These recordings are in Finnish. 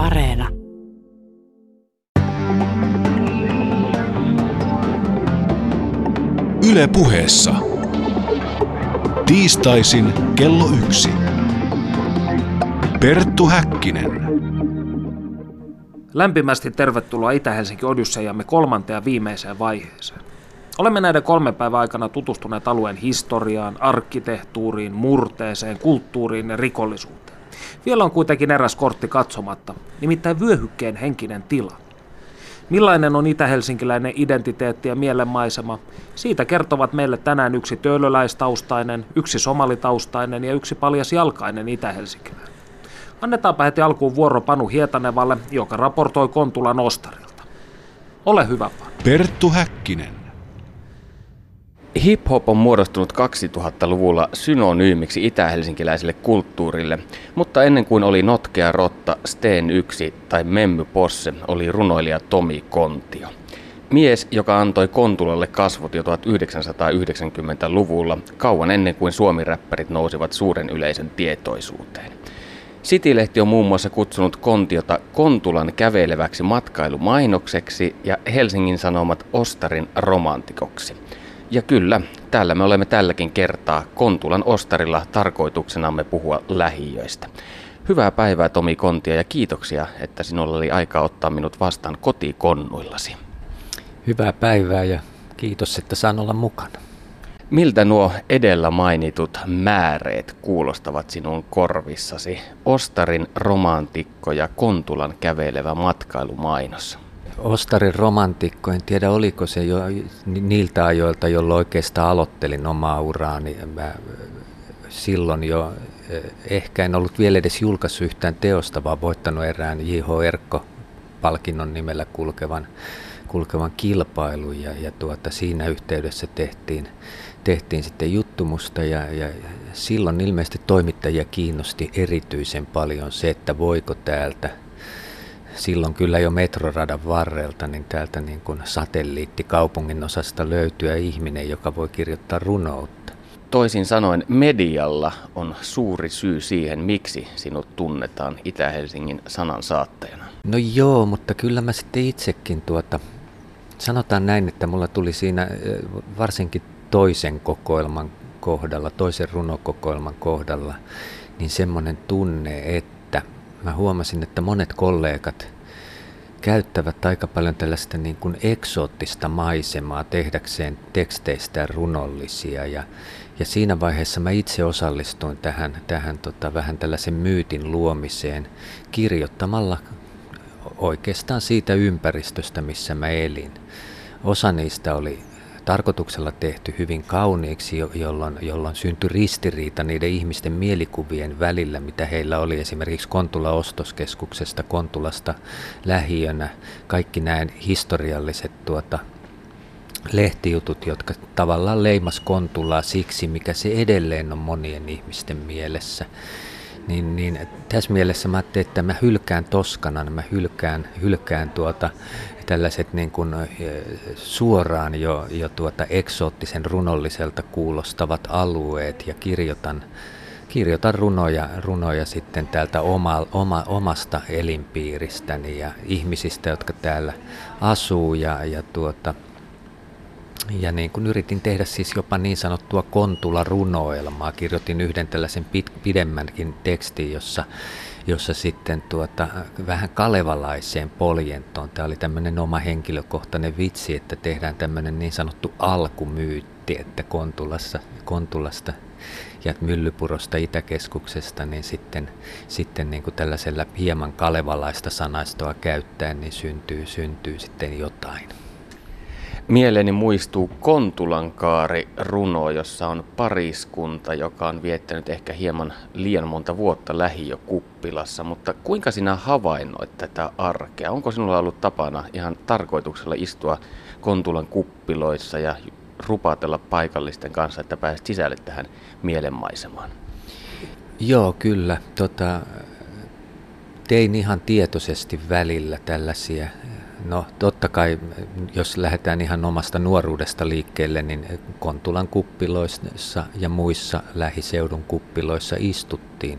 Areena. Yle puheessa. Tiistaisin kello yksi. Perttu Häkkinen. Lämpimästi tervetuloa Itä-Helsinki Odysseijamme kolmanteen ja viimeiseen vaiheeseen. Olemme näiden kolmen päivän aikana tutustuneet alueen historiaan, arkkitehtuuriin, murteeseen, kulttuuriin ja rikollisuuteen. Vielä on kuitenkin eräs kortti katsomatta, nimittäin vyöhykkeen henkinen tila. Millainen on itä-helsinkiläinen identiteetti ja mielenmaisema? Siitä kertovat meille tänään yksi töölöläistaustainen, yksi somalitaustainen ja yksi paljasjalkainen itä-helsinkiläinen. Annetaanpa heti alkuun vuoro Panu Hietanevalle, joka raportoi Kontulan Ostarilta. Ole hyvä, Panu. Perttu Häkkinen. Hip-hop on muodostunut 2000-luvulla synonyymiksi itä-helsinkiläiselle kulttuurille, mutta ennen kuin oli Notkea Rotta, Steen 1 tai Memmy Posse, oli runoilija Tomi Kontio. Mies, joka antoi Kontulalle kasvot jo 1990-luvulla, kauan ennen kuin suomiräppärit nousivat suuren yleisön tietoisuuteen. City-lehti on muun muassa kutsunut Kontiota Kontulan käveleväksi matkailumainokseksi ja Helsingin Sanomat Ostarin romantikoksi – ja kyllä, täällä me olemme tälläkin kertaa Kontulan Ostarilla tarkoituksenamme puhua lähiöistä. Hyvää päivää Tomi Kontia ja kiitoksia, että sinulla oli aika ottaa minut vastaan kotikonnuillasi. Hyvää päivää ja kiitos, että saan olla mukana. Miltä nuo edellä mainitut määreet kuulostavat sinun korvissasi? Ostarin romantikko ja Kontulan kävelevä matkailumainos. Ostarin romantikko, en tiedä oliko se jo niiltä ajoilta, jolloin oikeastaan aloittelin omaa uraani. Mä silloin jo eh, ehkä en ollut vielä edes julkaissut yhtään teosta, vaan voittanut erään J.H. Erkko-palkinnon nimellä kulkevan, kulkevan kilpailun ja, ja tuota, siinä yhteydessä tehtiin, tehtiin sitten juttumusta ja, ja silloin ilmeisesti toimittajia kiinnosti erityisen paljon se, että voiko täältä – silloin kyllä jo metroradan varrelta, niin täältä niin kuin satelliittikaupungin osasta löytyä ihminen, joka voi kirjoittaa runoutta. Toisin sanoen medialla on suuri syy siihen, miksi sinut tunnetaan Itä-Helsingin sanan saattajana. No joo, mutta kyllä mä sitten itsekin tuota, sanotaan näin, että mulla tuli siinä varsinkin toisen kokoelman kohdalla, toisen runokokoelman kohdalla, niin semmoinen tunne, että mä huomasin, että monet kollegat käyttävät aika paljon tällaista niin kuin eksoottista maisemaa tehdäkseen teksteistä runollisia ja, ja siinä vaiheessa mä itse osallistuin tähän, tähän tota, vähän tällaisen myytin luomiseen kirjoittamalla oikeastaan siitä ympäristöstä, missä mä elin. Osa niistä oli tarkoituksella tehty hyvin kauniiksi, jolloin, jolloin syntyi ristiriita niiden ihmisten mielikuvien välillä, mitä heillä oli esimerkiksi Kontula ostoskeskuksesta, Kontulasta lähiönä, kaikki nämä historialliset tuota, lehtijutut, jotka tavallaan leimas Kontulaa siksi, mikä se edelleen on monien ihmisten mielessä. Niin, niin tässä mielessä mä ajattelin, että mä hylkään Toskanan, mä hylkään, hylkään tuota tällaiset niin kuin suoraan jo, jo tuota eksoottisen runolliselta kuulostavat alueet ja kirjoitan, kirjoitan runoja, runoja sitten täältä oma, oma, omasta elinpiiristäni ja ihmisistä, jotka täällä asuu ja, ja tuota, ja niin kun yritin tehdä siis jopa niin sanottua kontula-runoelmaa, kirjoitin yhden tällaisen pit, pidemmänkin tekstin, jossa jossa sitten tuota, vähän kalevalaiseen poljentoon. Tämä oli tämmöinen oma henkilökohtainen vitsi, että tehdään tämmöinen niin sanottu alkumyytti, että Kontulassa, Kontulasta ja Myllypurosta Itäkeskuksesta, niin sitten, sitten niin kuin tällaisella hieman kalevalaista sanaistoa käyttäen, niin syntyy, syntyy sitten jotain. Mieleeni muistuu Kontulankaari runo, jossa on pariskunta, joka on viettänyt ehkä hieman liian monta vuotta lähiökuppilassa, mutta kuinka sinä havainnoit tätä arkea? Onko sinulla ollut tapana ihan tarkoituksella istua Kontulan kuppiloissa ja rupatella paikallisten kanssa, että pääset sisälle tähän mielenmaisemaan? Joo, kyllä. Tota, tein ihan tietoisesti välillä tällaisia No totta kai, jos lähdetään ihan omasta nuoruudesta liikkeelle, niin Kontulan kuppiloissa ja muissa lähiseudun kuppiloissa istuttiin.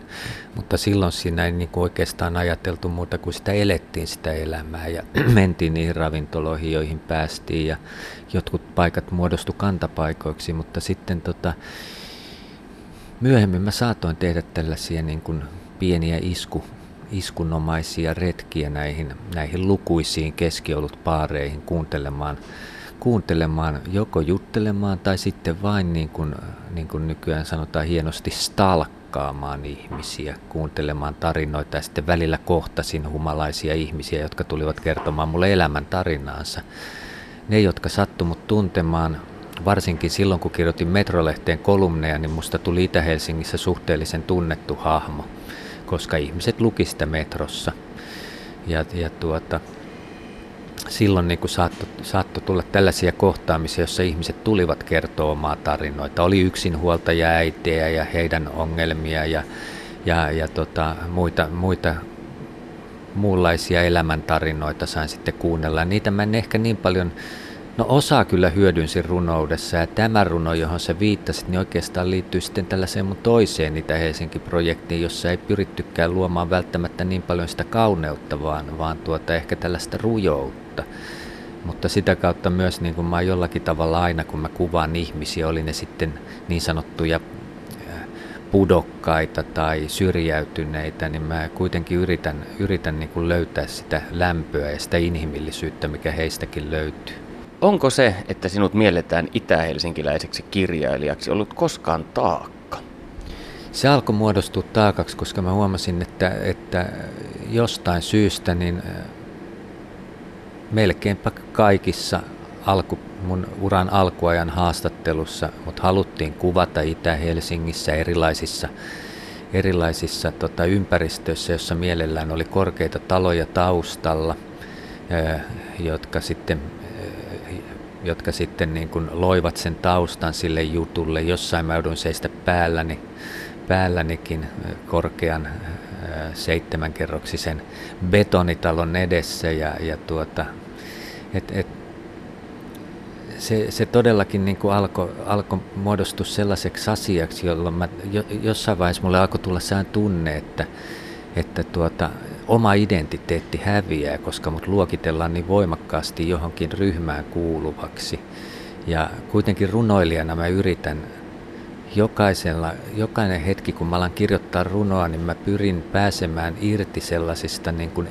Mutta silloin siinä ei niin oikeastaan ajateltu muuta kuin sitä elettiin sitä elämää ja mentiin niihin ravintoloihin, joihin päästiin ja jotkut paikat muodostu kantapaikoiksi, mutta sitten tota, myöhemmin mä saatoin tehdä tällaisia niin kuin pieniä isku iskunomaisia retkiä näihin, näihin lukuisiin keskiolut paareihin kuuntelemaan, kuuntelemaan, joko juttelemaan tai sitten vain niin kuin, niin kuin nykyään sanotaan hienosti stalkkaamaan ihmisiä, kuuntelemaan tarinoita ja sitten välillä kohtasin humalaisia ihmisiä, jotka tulivat kertomaan mulle elämän tarinaansa. Ne, jotka sattumut tuntemaan, varsinkin silloin kun kirjoitin Metrolehteen kolumneja, niin musta tuli Itä-Helsingissä suhteellisen tunnettu hahmo – koska ihmiset luki sitä metrossa. Ja, ja tuota, silloin niin saattoi saatto tulla tällaisia kohtaamisia, joissa ihmiset tulivat kertoa omaa tarinoita. Oli yksinhuoltaja äitejä ja heidän ongelmia ja, ja, ja tota, muita, muita muunlaisia elämäntarinoita sain sitten kuunnella. Niitä mä en ehkä niin paljon No osa kyllä hyödynsin runoudessa ja tämä runo, johon sä viittasit, niin oikeastaan liittyy sitten tällaiseen mun toiseen Itä-Helsinki-projektiin, jossa ei pyrittykään luomaan välttämättä niin paljon sitä kauneutta, vaan, vaan tuota ehkä tällaista rujoutta. Mutta sitä kautta myös niin kuin mä jollakin tavalla aina, kun mä kuvaan ihmisiä, oli ne sitten niin sanottuja äh, pudokkaita tai syrjäytyneitä, niin mä kuitenkin yritän, yritän niin kuin löytää sitä lämpöä ja sitä inhimillisyyttä, mikä heistäkin löytyy. Onko se, että sinut mielletään itä-helsinkiläiseksi kirjailijaksi, ollut koskaan taakka? Se alkoi muodostua taakaksi, koska mä huomasin, että, että jostain syystä niin äh, melkeinpä kaikissa alku, mun uran alkuajan haastattelussa, mutta haluttiin kuvata Itä-Helsingissä erilaisissa, erilaisissa tota, ympäristöissä, jossa mielellään oli korkeita taloja taustalla, äh, jotka sitten jotka sitten niin kuin loivat sen taustan sille jutulle. Jossain mä joudun seistä päälläni, päällänikin korkean seitsemänkerroksisen betonitalon edessä ja, ja tuota, et, et, se, se todellakin niin kuin alkoi alko muodostua sellaiseksi asiaksi, jolloin mä, jo, jossain vaiheessa mulle alkoi tulla sehän tunne, että, että tuota, oma identiteetti häviää, koska mut luokitellaan niin voimakkaasti johonkin ryhmään kuuluvaksi. Ja kuitenkin runoilijana mä yritän jokaisella, jokainen hetki, kun mä alan kirjoittaa runoa, niin mä pyrin pääsemään irti sellaisista niin kuin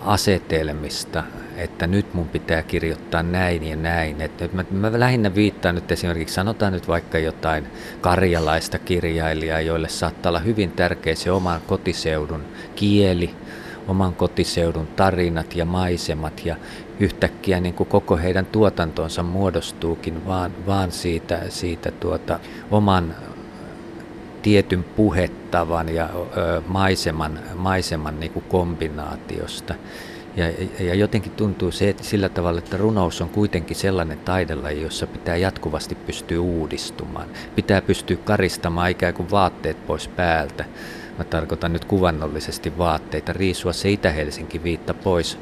ennakkoasetelmista, että nyt mun pitää kirjoittaa näin ja näin. Että mä, mä lähinnä viittaan nyt esimerkiksi, sanotaan nyt vaikka jotain karjalaista kirjailijaa, joille saattaa olla hyvin tärkeä se oman kotiseudun kieli, oman kotiseudun tarinat ja maisemat ja yhtäkkiä niin kuin koko heidän tuotantonsa muodostuukin vaan, vaan siitä, siitä tuota, oman tietyn puhettavan ja maiseman, maiseman niin kuin kombinaatiosta. Ja, ja jotenkin tuntuu se, että sillä tavalla, että runous on kuitenkin sellainen taidelaji, jossa pitää jatkuvasti pystyä uudistumaan. Pitää pystyä karistamaan ikään kuin vaatteet pois päältä. Mä tarkoitan nyt kuvannollisesti vaatteita, riisua se Itä-Helsinki viitta pois,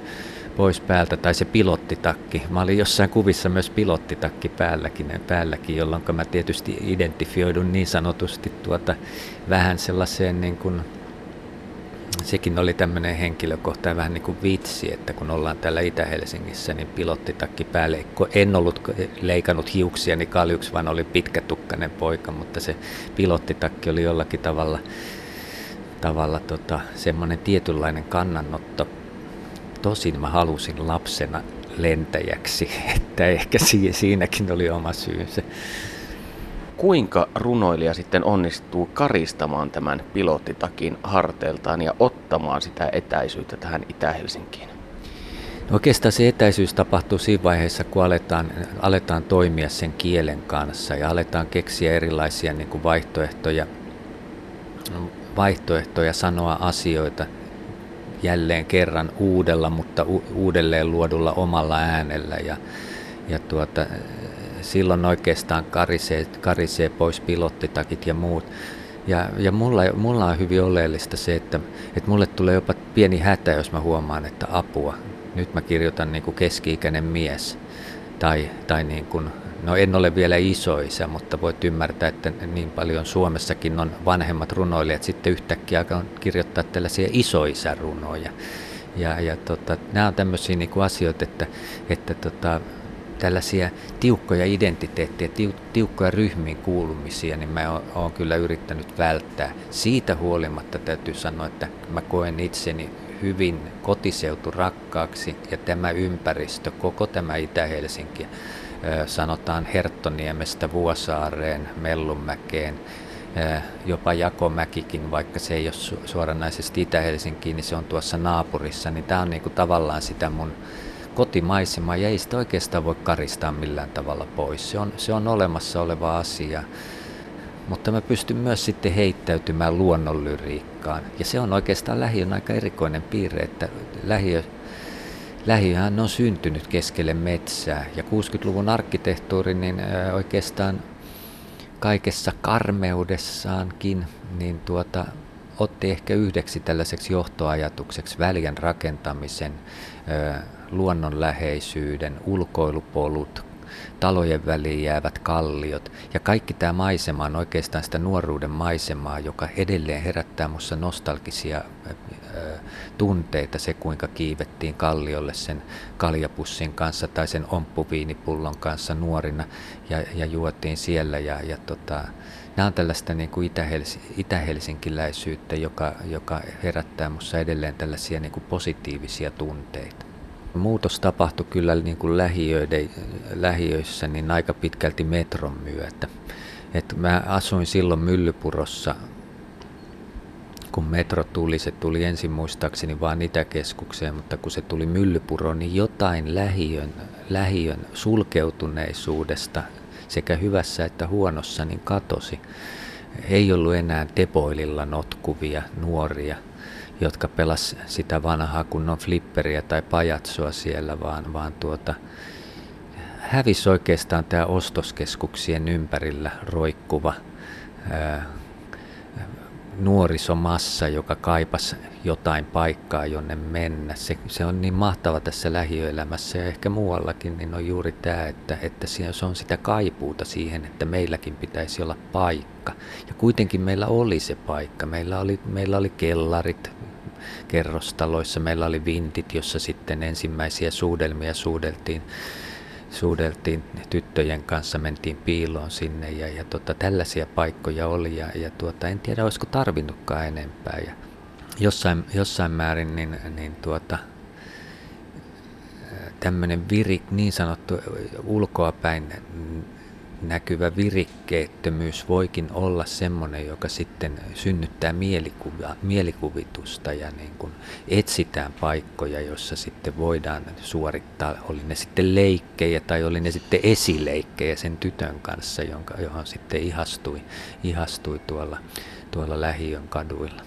pois päältä tai se pilottitakki. Mä olin jossain kuvissa myös pilottitakki päälläkin, päälläkin jolloin mä tietysti identifioidun niin sanotusti tuota, vähän sellaiseen niin kuin, sekin oli tämmöinen henkilökohtainen vähän niin kuin vitsi, että kun ollaan täällä Itä-Helsingissä, niin pilottitakki päälle. En ollut leikannut hiuksia niin kaljuksi, vaan oli pitkätukkainen poika, mutta se pilottitakki oli jollakin tavalla, tavalla tota, semmoinen tietynlainen kannanotto. Tosin mä halusin lapsena lentäjäksi, että ehkä siinäkin oli oma syynsä kuinka runoilija sitten onnistuu karistamaan tämän pilottitakin harteiltaan ja ottamaan sitä etäisyyttä tähän Itä-Helsinkiin? No oikeastaan se etäisyys tapahtuu siinä vaiheessa, kun aletaan, aletaan toimia sen kielen kanssa ja aletaan keksiä erilaisia niin kuin vaihtoehtoja, vaihtoehtoja sanoa asioita jälleen kerran uudella, mutta u- uudelleen luodulla omalla äänellä. Ja, ja tuota, silloin oikeastaan karisee, karisee pois pilottitakit ja muut. Ja, ja mulla, mulla on hyvin oleellista se, että, että mulle tulee jopa pieni hätä, jos mä huomaan, että apua, nyt mä kirjoitan niin kuin keski-ikäinen mies. Tai, tai niin kuin, no en ole vielä isoisä, mutta voit ymmärtää, että niin paljon Suomessakin on vanhemmat runoilijat sitten yhtäkkiä alkaa kirjoittaa tällaisia isoisärunoja. Ja, ja tota, nämä on tämmöisiä niin kuin asioita, että, että tota, tällaisia tiukkoja identiteettejä, tiukkoja ryhmiin kuulumisia, niin mä oon, oon kyllä yrittänyt välttää. Siitä huolimatta täytyy sanoa, että mä koen itseni hyvin kotiseutu rakkaaksi ja tämä ympäristö, koko tämä Itä-Helsinki, sanotaan Herttoniemestä Vuosaareen, Mellunmäkeen, jopa Jakomäkikin, vaikka se ei ole suoranaisesti Itä-Helsinkiin, niin se on tuossa naapurissa, niin tämä on niinku tavallaan sitä mun kotimaisemaa ja ei sitä oikeastaan voi karistaa millään tavalla pois. Se on, se on olemassa oleva asia, mutta mä pystyn myös sitten heittäytymään luonnonlyriikkaan. Ja se on oikeastaan lähiön aika erikoinen piirre, että lähiö, lähiöhän on syntynyt keskelle metsää. Ja 60-luvun arkkitehtuuri niin oikeastaan kaikessa karmeudessaankin niin tuota, otti ehkä yhdeksi tällaiseksi johtoajatukseksi välien rakentamisen, luonnonläheisyyden, ulkoilupolut, talojen väliin jäävät kalliot ja kaikki tämä maisema on oikeastaan sitä nuoruuden maisemaa, joka edelleen herättää minussa nostalgisia tunteita, se kuinka kiivettiin kalliolle sen kaljapussin kanssa tai sen omppuviinipullon kanssa nuorina ja, ja juotiin siellä ja, ja tota, nämä on tällaista niin kuin itä-Hels- itä-helsinkiläisyyttä, joka, joka herättää minussa edelleen tällaisia niin kuin positiivisia tunteita. Muutos tapahtui kyllä niin kuin lähiöiden, lähiöissä niin aika pitkälti metron myötä. Et mä asuin silloin Myllypurossa, kun metro tuli, se tuli ensin muistaakseni vain Itäkeskukseen, mutta kun se tuli Myllypuroon, niin jotain lähiön, lähiön sulkeutuneisuudesta sekä hyvässä että huonossa niin katosi. Ei ollut enää tepoililla notkuvia nuoria – jotka pelas sitä vanhaa kunnon flipperiä tai pajatsoa siellä, vaan, vaan tuota, hävisi oikeastaan tämä ostoskeskuksien ympärillä roikkuva ää, nuorisomassa, joka kaipas jotain paikkaa, jonne mennä. Se, se on niin mahtava tässä lähiöelämässä ja ehkä muuallakin, niin on juuri tämä, että, että se on sitä kaipuuta siihen, että meilläkin pitäisi olla paikka. Ja kuitenkin meillä oli se paikka. Meillä oli, meillä oli kellarit, kerrostaloissa. Meillä oli vintit, jossa sitten ensimmäisiä suudelmia suudeltiin, suudeltiin tyttöjen kanssa, mentiin piiloon sinne ja, ja tota, tällaisia paikkoja oli ja, ja tuota, en tiedä olisiko tarvinnutkaan enempää. Ja jossain, jossain määrin niin, niin tuota, tämmöinen virik, niin sanottu ulkoapäin näkyvä virikkeettömyys voikin olla semmoinen, joka sitten synnyttää mielikuva, mielikuvitusta ja niin kuin etsitään paikkoja, joissa sitten voidaan suorittaa, oli ne sitten leikkejä tai oli ne sitten esileikkejä sen tytön kanssa, jonka, johon sitten ihastui, ihastui tuolla, tuolla lähiön kaduilla.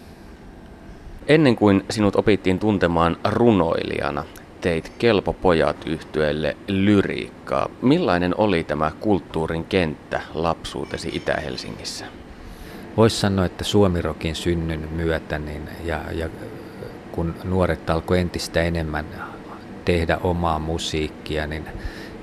Ennen kuin sinut opittiin tuntemaan runoilijana, teit Kelpo pojat yhtyeelle lyriikkaa. Millainen oli tämä kulttuurin kenttä lapsuutesi Itä-Helsingissä? Voisi sanoa, että Suomirokin synnyn myötä niin, ja, ja kun nuoret alkoi entistä enemmän tehdä omaa musiikkia, niin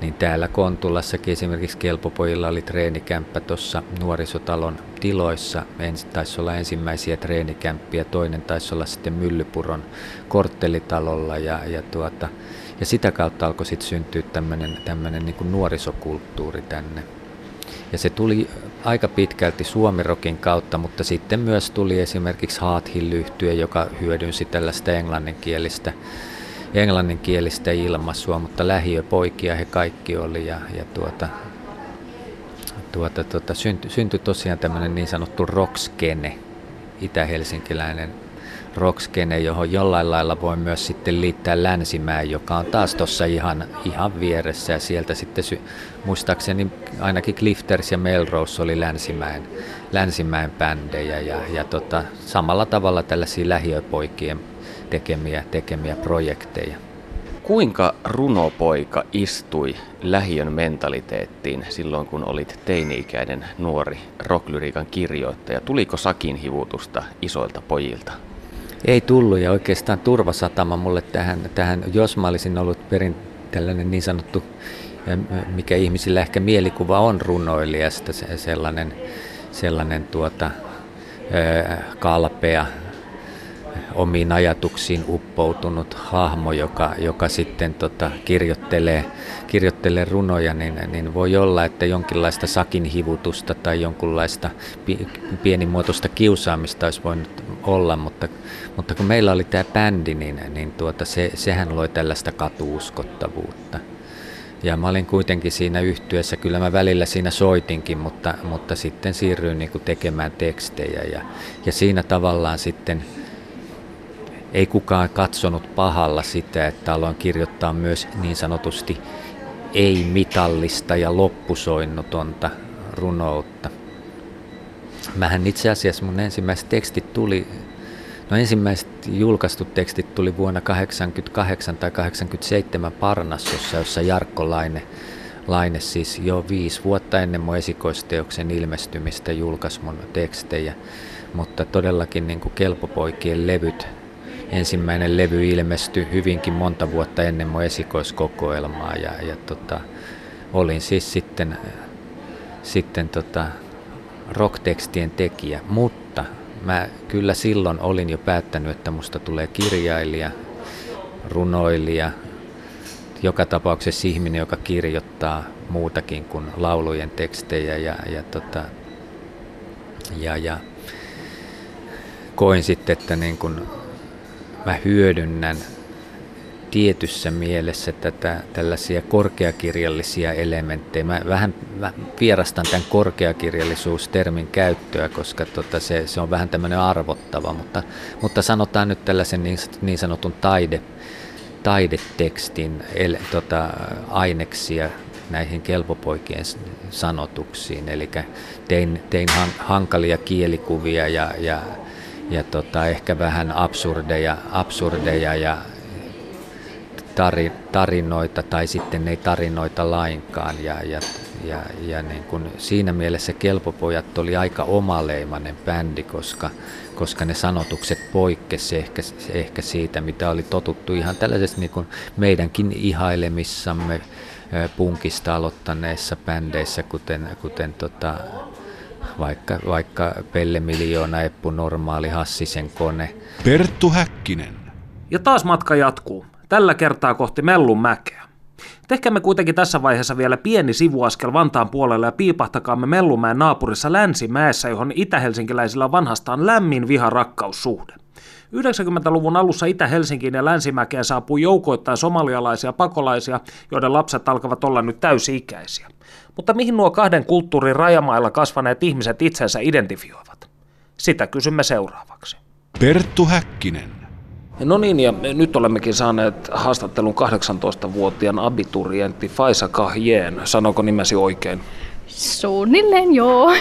niin täällä Kontulassakin esimerkiksi Kelpopojilla oli treenikämppä tuossa nuorisotalon tiloissa. Ensin taisi olla ensimmäisiä treenikämppiä, toinen taisi olla sitten Myllypuron korttelitalolla ja, ja, tuota, ja sitä kautta alkoi sitten syntyä tämmöinen niin nuorisokulttuuri tänne. Ja se tuli aika pitkälti suomirokin kautta, mutta sitten myös tuli esimerkiksi Heart Hill joka hyödynsi tällaista englanninkielistä englanninkielistä ilmaisua, mutta lähiöpoikia he kaikki oli ja, ja tuota, tuota, tuota, syntyi, syntyi tosiaan tämmöinen niin sanottu rockskene, itä-helsinkiläinen rockskene, johon jollain lailla voi myös sitten liittää Länsimäen, joka on taas tuossa ihan, ihan vieressä. Ja sieltä sitten sy- muistaakseni ainakin Clifters ja Melrose oli Länsimäen, Länsimäen bändejä ja, ja tota, samalla tavalla tällaisia lähiöpoikien tekemiä, tekemiä projekteja. Kuinka runopoika istui lähiön mentaliteettiin silloin, kun olit teini-ikäinen nuori rocklyriikan kirjoittaja? Tuliko sakin hivutusta isoilta pojilta? Ei tullut ja oikeastaan turvasatama mulle tähän, tähän jos mä olisin ollut perin tällainen niin sanottu, mikä ihmisillä ehkä mielikuva on runoilijasta, sellainen, sellainen tuota, kalpea, omiin ajatuksiin uppoutunut hahmo, joka, joka sitten tota, kirjoittelee, kirjoittelee runoja, niin, niin voi olla, että jonkinlaista sakin hivutusta tai jonkunlaista pienimuotoista kiusaamista olisi voinut olla, mutta, mutta kun meillä oli tämä bändi, niin, niin tuota, se, sehän loi tällaista katuuskottavuutta. Ja mä olin kuitenkin siinä yhtyessä, kyllä mä välillä siinä soitinkin, mutta, mutta sitten siirryin niin tekemään tekstejä ja, ja siinä tavallaan sitten – ei kukaan katsonut pahalla sitä, että aloin kirjoittaa myös niin sanotusti ei-mitallista ja loppusoinnutonta runoutta. Mähän itse asiassa mun ensimmäiset tekstit tuli, no ensimmäiset julkaistut tekstit tuli vuonna 88 tai 87 Parnassossa, jossa Jarkko Laine, Laine siis jo viisi vuotta ennen mun esikoisteoksen ilmestymistä julkaisi mun tekstejä. Mutta todellakin niin kuin kelpopoikien levyt ensimmäinen levy ilmestyi hyvinkin monta vuotta ennen mun esikoiskokoelmaa ja, ja tota, olin siis sitten, sitten tota, rocktekstien tekijä, mutta mä kyllä silloin olin jo päättänyt, että musta tulee kirjailija, runoilija, joka tapauksessa ihminen, joka kirjoittaa muutakin kuin laulujen tekstejä ja, ja, tota, ja, ja koin sitten, että niin kun mä hyödynnän tietyssä mielessä tätä, tällaisia korkeakirjallisia elementtejä. Mä vähän mä vierastan tämän korkeakirjallisuustermin käyttöä, koska tota se, se on vähän tämmöinen arvottava, mutta, mutta sanotaan nyt tällaisen niin, niin sanotun taide, taidetekstin el, tota, aineksia näihin kelpopoikien sanotuksiin. Eli tein, tein hankalia kielikuvia ja, ja ja tota, ehkä vähän absurdeja, absurdeja ja tari, tarinoita tai sitten ei tarinoita lainkaan. Ja, ja, ja, ja niin kun siinä mielessä Kelpopojat oli aika omaleimainen bändi, koska, koska ne sanotukset poikkesi ehkä, ehkä siitä, mitä oli totuttu ihan tällaisessa niin meidänkin ihailemissamme punkista aloittaneissa bändeissä, kuten, kuten tota, vaikka, vaikka Pelle Miljoona, Eppu Normaali, Hassisen kone. Perttu Häkkinen. Ja taas matka jatkuu, tällä kertaa kohti Mellun mäkeä. Tehkäämme kuitenkin tässä vaiheessa vielä pieni sivuaskel Vantaan puolelle ja piipahtakaamme Mellumäen naapurissa Länsimäessä, johon itä-helsinkiläisillä on vanhastaan lämmin viha-rakkaussuhde. 90-luvun alussa Itä-Helsinkiin ja Länsimäkeen saapui joukoittain somalialaisia pakolaisia, joiden lapset alkavat olla nyt täysi-ikäisiä. Mutta mihin nuo kahden kulttuurin rajamailla kasvaneet ihmiset itsensä identifioivat? Sitä kysymme seuraavaksi. Perttu Häkkinen. No niin, ja nyt olemmekin saaneet haastattelun 18-vuotiaan abiturientti Faisa Kahjeen. Sanoko nimesi oikein? Suunnilleen joo.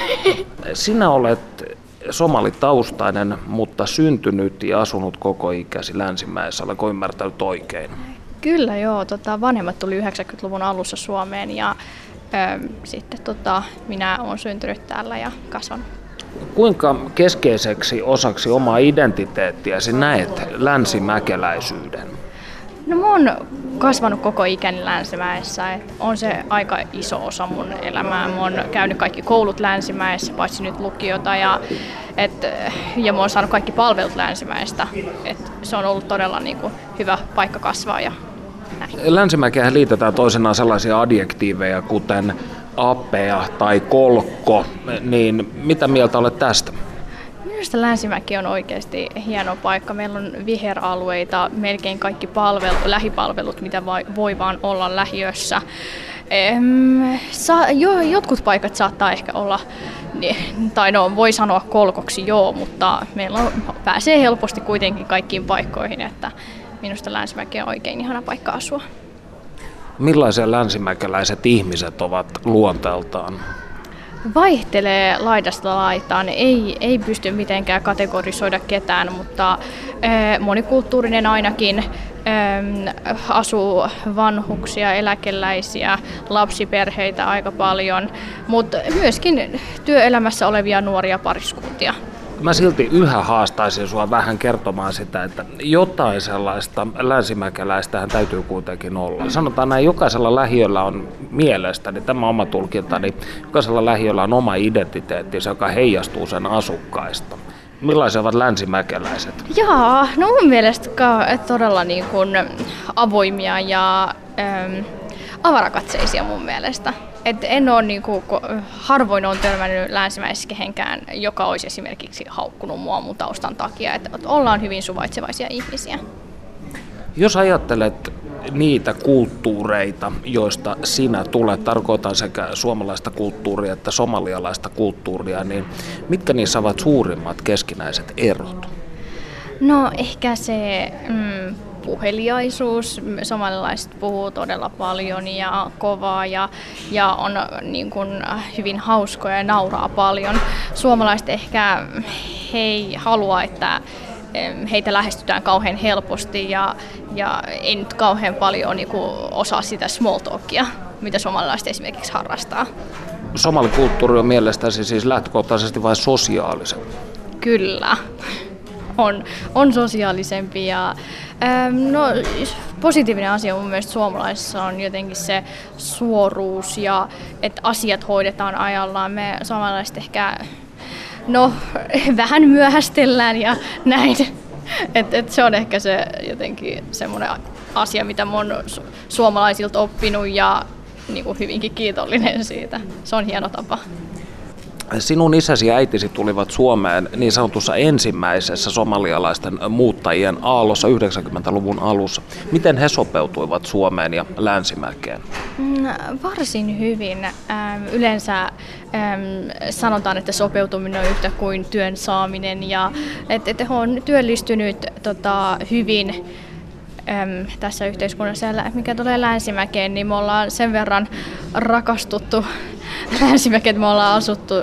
Sinä olet somalitaustainen, mutta syntynyt ja asunut koko ikäsi Länsimäessä. Oletko ymmärtänyt oikein? Kyllä joo. Tota, vanhemmat tuli 90-luvun alussa Suomeen ja ö, sitten tota, minä olen syntynyt täällä ja kasvanut. Kuinka keskeiseksi osaksi omaa identiteettiäsi näet länsimäkeläisyyden? No mä oon kasvanut koko ikäni Länsimäessä. Et on se aika iso osa mun elämää. Mä oon käynyt kaikki koulut Länsimäessä, paitsi nyt lukiota. Ja, et, ja mä oon saanut kaikki palvelut Länsimäestä. Et se on ollut todella niin kuin, hyvä paikka kasvaa ja näin. Länsimäkehän liitetään toisenaan sellaisia adjektiiveja kuten apea tai kolkko, niin mitä mieltä olet tästä? Minusta Länsimäki on oikeasti hieno paikka. Meillä on viheralueita, melkein kaikki palvelut, lähipalvelut, mitä voi vaan olla lähiössä. Ehm, sa, jo, jotkut paikat saattaa ehkä olla, tai no voi sanoa kolkoksi joo, mutta meillä on, pääsee helposti kuitenkin kaikkiin paikkoihin, että minusta Länsimäki on oikein ihana paikka asua. Millaisia länsimäkeläiset ihmiset ovat luonteeltaan? Vaihtelee laidasta laitaan, ei, ei pysty mitenkään kategorisoida ketään, mutta monikulttuurinen ainakin asuu vanhuksia, eläkeläisiä, lapsiperheitä aika paljon, mutta myöskin työelämässä olevia nuoria pariskuntia. Mä silti yhä haastaisin sua vähän kertomaan sitä, että jotain sellaista länsimäkeläistähän täytyy kuitenkin olla. Sanotaan näin, jokaisella lähiöllä on mielestäni, tämä oma tulkintani, jokaisella lähiöllä on oma identiteetti, joka heijastuu sen asukkaista. Millaisia ovat länsimäkeläiset? Jaa, no mun mielestä todella niin kuin avoimia ja ähm, avarakatseisia mun mielestä. Et en ole niinku, harvoin on törmännyt länsimäisessä kehenkään, joka olisi esimerkiksi haukkunut mua mun taustan takia. Et ollaan hyvin suvaitsevaisia ihmisiä. Jos ajattelet niitä kulttuureita, joista sinä tulet, tarkoitan sekä suomalaista kulttuuria että somalialaista kulttuuria, niin mitkä niissä ovat suurimmat keskinäiset erot? No ehkä se mm, puheliaisuus. Somalilaiset puhuu todella paljon ja kovaa ja, ja on niin kuin, hyvin hauskoja ja nauraa paljon. Suomalaiset ehkä he ei halua, että heitä lähestytään kauhean helposti ja, ja ei nyt kauhean paljon niin kuin, osaa sitä small talkia, mitä somalilaiset esimerkiksi harrastaa. Somalikulttuuri on mielestäsi siis lähtökohtaisesti vain sosiaalisen? Kyllä on, on sosiaalisempi. Ja, ähm, no, positiivinen asia mun mielestä suomalaisissa on jotenkin se suoruus ja että asiat hoidetaan ajallaan. Me suomalaiset ehkä no, vähän myöhästellään ja näin. Et, et se on ehkä se jotenkin semmoinen asia, mitä mä oon su- suomalaisilta oppinut ja niin kuin hyvinkin kiitollinen siitä. Se on hieno tapa. Sinun isäsi ja äitisi tulivat Suomeen niin sanotussa ensimmäisessä somalialaisten muuttajien aallossa 90-luvun alussa. Miten he sopeutuivat Suomeen ja Länsimäkeen? Mm, varsin hyvin. Yleensä sanotaan, että sopeutuminen on yhtä kuin työn saaminen ja että et he on työllistynyt tota, hyvin tässä yhteiskunnassa. Mikä tulee Länsimäkeen, niin me ollaan sen verran rakastuttu Länsimäkeen, että me ollaan asuttu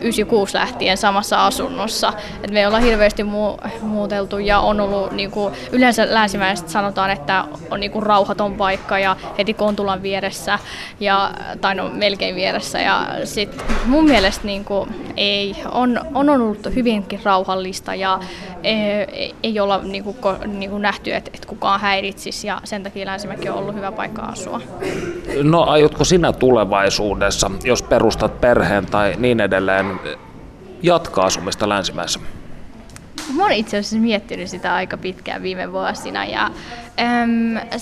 96 lähtien samassa asunnossa. Et me ollaan hirveästi mu- muuteltu ja on ollut niinku, yleensä länsimäiset sanotaan, että on niinku rauhaton paikka ja heti Kontulan vieressä ja, tai no melkein vieressä. Ja sit mun mielestä niinku, ei, on, on ollut hyvinkin rauhallista ja ei, ei olla niinku, ko, niinku nähty, että et kukaan häiritsisi ja sen takia Länsimäki on ollut hyvä paikka asua. No aiotko sinä tulevaisuudessa, jos perustat perheen tai niin edelleen, jatkaa asumista länsimäessä? Mä oon itse asiassa miettinyt sitä aika pitkään viime vuosina ja äm,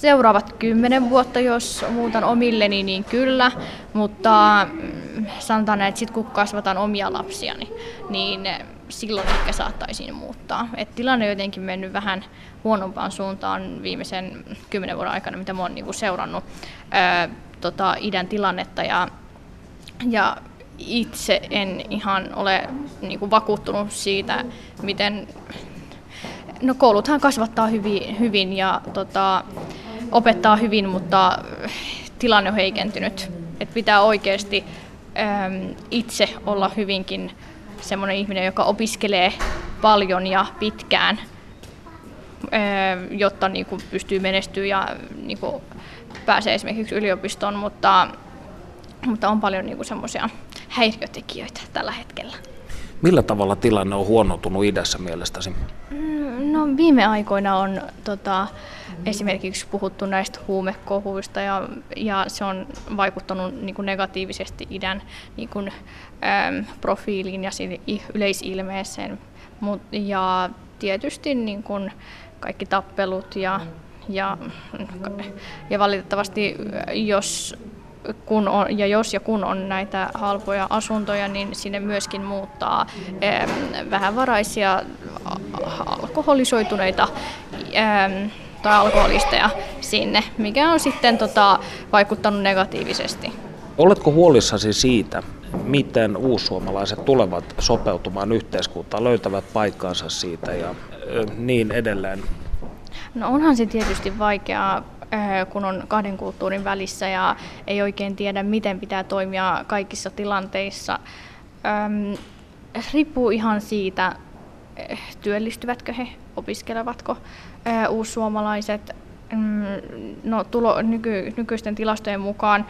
seuraavat kymmenen vuotta, jos muutan omilleni, niin kyllä, mutta mm, sanotaan että sit kun kasvataan omia lapsiani, niin silloin ehkä saattaisin muuttaa. Et tilanne on jotenkin mennyt vähän huonompaan suuntaan viimeisen kymmenen vuoden aikana, mitä mä oon niinku seurannut ää, tota, idän tilannetta ja, ja itse en ihan ole niinku vakuuttunut siitä, miten No kouluthan kasvattaa hyvin, hyvin ja tota, opettaa hyvin, mutta tilanne on heikentynyt. Et pitää oikeasti äm, itse olla hyvinkin semmoinen ihminen, joka opiskelee paljon ja pitkään, jotta niin kuin pystyy menestyä ja niin kuin pääsee esimerkiksi yliopistoon, mutta, mutta on paljon niin semmoisia häiriötekijöitä tällä hetkellä. Millä tavalla tilanne on huonontunut idässä mielestäsi? Mm, no viime aikoina on tota, esimerkiksi puhuttu näistä huumekohuista ja, ja se on vaikuttanut niin kuin negatiivisesti idän niin kuin, äm, profiiliin ja yleisilmeeseen. Mut, ja tietysti niin kuin kaikki tappelut ja, ja, ja valitettavasti jos kun on, ja jos ja kun on näitä halpoja asuntoja, niin sinne myöskin muuttaa ähm, vähävaraisia alkoholisoituneita tai alkoholisteja sinne, mikä on sitten tota, vaikuttanut negatiivisesti. Oletko huolissasi siitä, miten uussuomalaiset tulevat sopeutumaan yhteiskuntaan, löytävät paikkaansa siitä ja niin edelleen? No onhan se tietysti vaikeaa, kun on kahden kulttuurin välissä ja ei oikein tiedä, miten pitää toimia kaikissa tilanteissa. riippuu ihan siitä, työllistyvätkö he, opiskelevatko uussuomalaiset. Mm, no, tulo, nyky, nykyisten tilastojen mukaan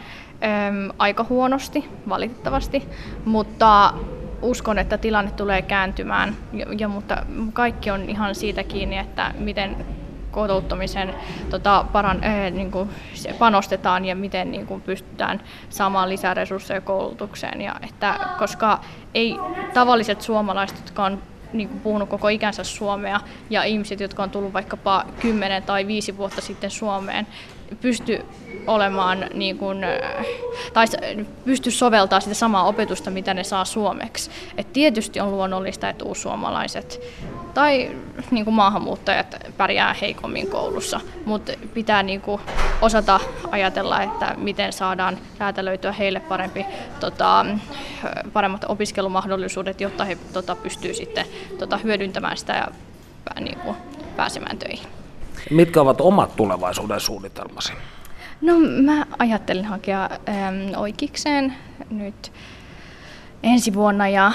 äm, aika huonosti, valitettavasti, mutta uskon, että tilanne tulee kääntymään, ja, ja, mutta kaikki on ihan siitä kiinni, että miten kotouttamisen tota, paran, äh, niin kuin se panostetaan ja miten niin kuin pystytään saamaan lisää resursseja koulutukseen. Ja että, koska ei tavalliset suomalaiset, jotka on niin kuin puhunut koko ikänsä suomea ja ihmiset, jotka on tullut vaikkapa 10 tai 5 vuotta sitten Suomeen, pysty olemaan niin kuin, tai pysty soveltaa sitä samaa opetusta, mitä ne saa suomeksi. Et tietysti on luonnollista, että uussuomalaiset tai niin kuin maahanmuuttajat pärjää heikommin koulussa, mutta pitää niin kuin osata ajatella, että miten saadaan räätälöityä heille parempi, tota, paremmat opiskelumahdollisuudet, jotta he tota, pystyvät sitten tota, hyödyntämään sitä ja niin kuin, pääsemään töihin. Mitkä ovat omat tulevaisuuden suunnitelmasi? No mä ajattelin hakea äm, oikeikseen nyt ensi vuonna ja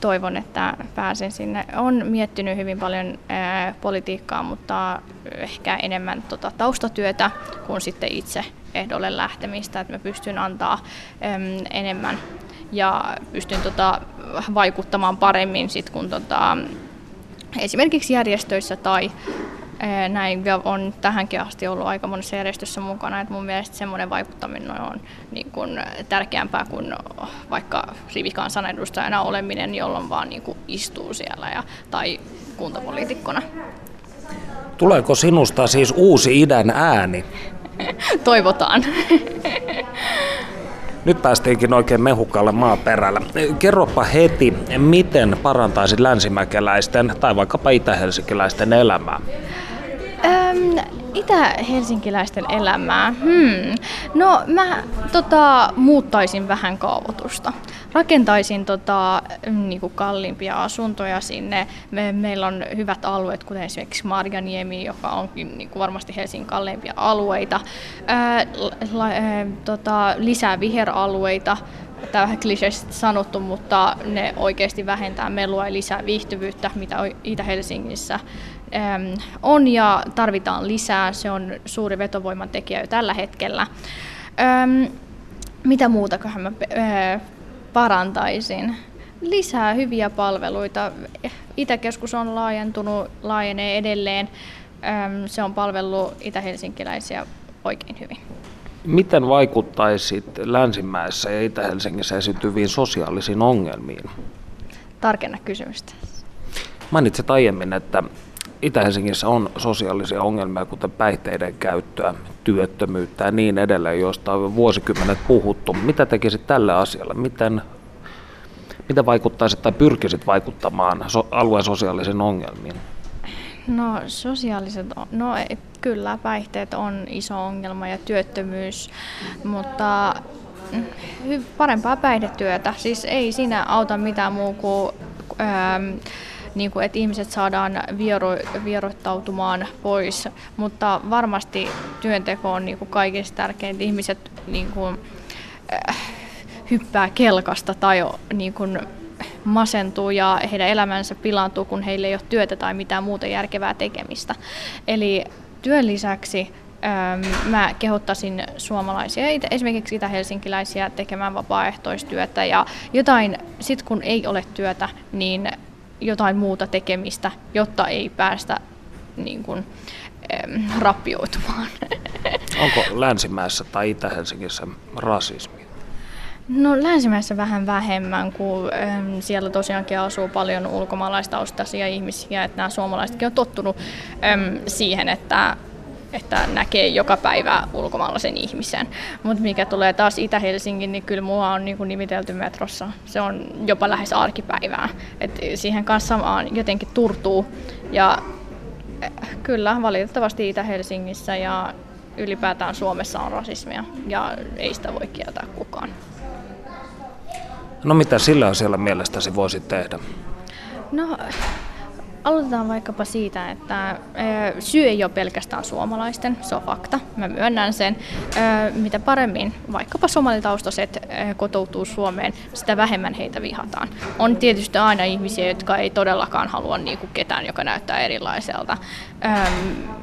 toivon, että pääsen sinne. Olen miettinyt hyvin paljon ää, politiikkaa, mutta ehkä enemmän tota, taustatyötä kuin sitten itse ehdolle lähtemistä, että mä pystyn antaa äm, enemmän ja pystyn tota, vaikuttamaan paremmin sit, kun tota, esimerkiksi järjestöissä tai näin on tähänkin asti ollut aika monessa järjestössä mukana, että mun mielestä semmoinen vaikuttaminen on niin kuin tärkeämpää kuin vaikka rivikansanedustajana oleminen, jolloin vaan niin kuin istuu siellä ja, tai kuntapoliitikkona. Tuleeko sinusta siis uusi idän ääni? Toivotaan. Nyt päästiinkin oikein mehukalle maaperällä. Kerropa heti, miten parantaisit länsimäkeläisten tai vaikkapa itähelsikiläisten elämää? Öm, itä-helsinkiläisten elämää? Hmm. No mä tota, muuttaisin vähän kaavoitusta. Rakentaisin tota, niinku kalliimpia asuntoja sinne. Me, meillä on hyvät alueet, kuten esimerkiksi Marjaniemi, joka onkin niinku varmasti Helsingin kalleimpia alueita. Ää, la, ää, tota, lisää viheralueita tämä on vähän kliseisesti sanottu, mutta ne oikeasti vähentää melua ja lisää viihtyvyyttä, mitä Itä-Helsingissä on ja tarvitaan lisää. Se on suuri vetovoiman tekijä jo tällä hetkellä. Mitä muutakohan mä parantaisin? Lisää hyviä palveluita. Itäkeskus on laajentunut, laajenee edelleen. Se on palvellut itä-helsinkiläisiä oikein hyvin. Miten vaikuttaisit Länsimäessä ja Itä-Helsingissä esiintyviin sosiaalisiin ongelmiin? Tarkenna kysymystä. Mainitsit aiemmin, että Itä-Helsingissä on sosiaalisia ongelmia, kuten päihteiden käyttöä, työttömyyttä ja niin edelleen, joista on vuosikymmenet puhuttu. Mitä tekisit tälle asialle? Miten, miten vaikuttaisit tai pyrkisit vaikuttamaan so, alueen sosiaalisiin ongelmiin? No sosiaaliset, no kyllä päihteet on iso ongelma ja työttömyys, mutta mm, parempaa päihdetyötä. Siis ei siinä auta mitään muu kuin ähm, niin kuin, että ihmiset saadaan viero, vierottautumaan pois, mutta varmasti työnteko on niin kuin kaikista tärkeintä. Ihmiset niin kuin, äh, hyppää kelkasta tai niin kuin, masentuu ja heidän elämänsä pilaantuu, kun heillä ei ole työtä tai mitään muuta järkevää tekemistä. Eli työn lisäksi ähm, mä kehottaisin suomalaisia, esimerkiksi itä-helsinkiläisiä, tekemään vapaaehtoistyötä ja jotain, sit kun ei ole työtä, niin jotain muuta tekemistä, jotta ei päästä niin kuin, rappioitumaan. Onko Länsimäessä tai Itä-Helsingissä rasismi? No Länsimäessä vähän vähemmän, kun ähm, siellä tosiaankin asuu paljon ulkomaalaistaustaisia ihmisiä, että nämä suomalaisetkin on tottunut ähm, siihen, että että näkee joka päivä ulkomaalaisen ihmisen. Mutta mikä tulee taas Itä-Helsingin, niin kyllä mua on niin kuin nimitelty metrossa. Se on jopa lähes arkipäivää. Et siihen kanssa samaan jotenkin turtuu. Ja eh, kyllä, valitettavasti Itä-Helsingissä ja ylipäätään Suomessa on rasismia ja ei sitä voi kieltää kukaan. No mitä sillä asialla mielestäsi voisi tehdä? No Aloitetaan vaikkapa siitä, että syy ei ole pelkästään suomalaisten, se on fakta, mä myönnän sen. Mitä paremmin vaikkapa somalitaustaiset kotoutuu Suomeen, sitä vähemmän heitä vihataan. On tietysti aina ihmisiä, jotka ei todellakaan halua niin kuin ketään, joka näyttää erilaiselta.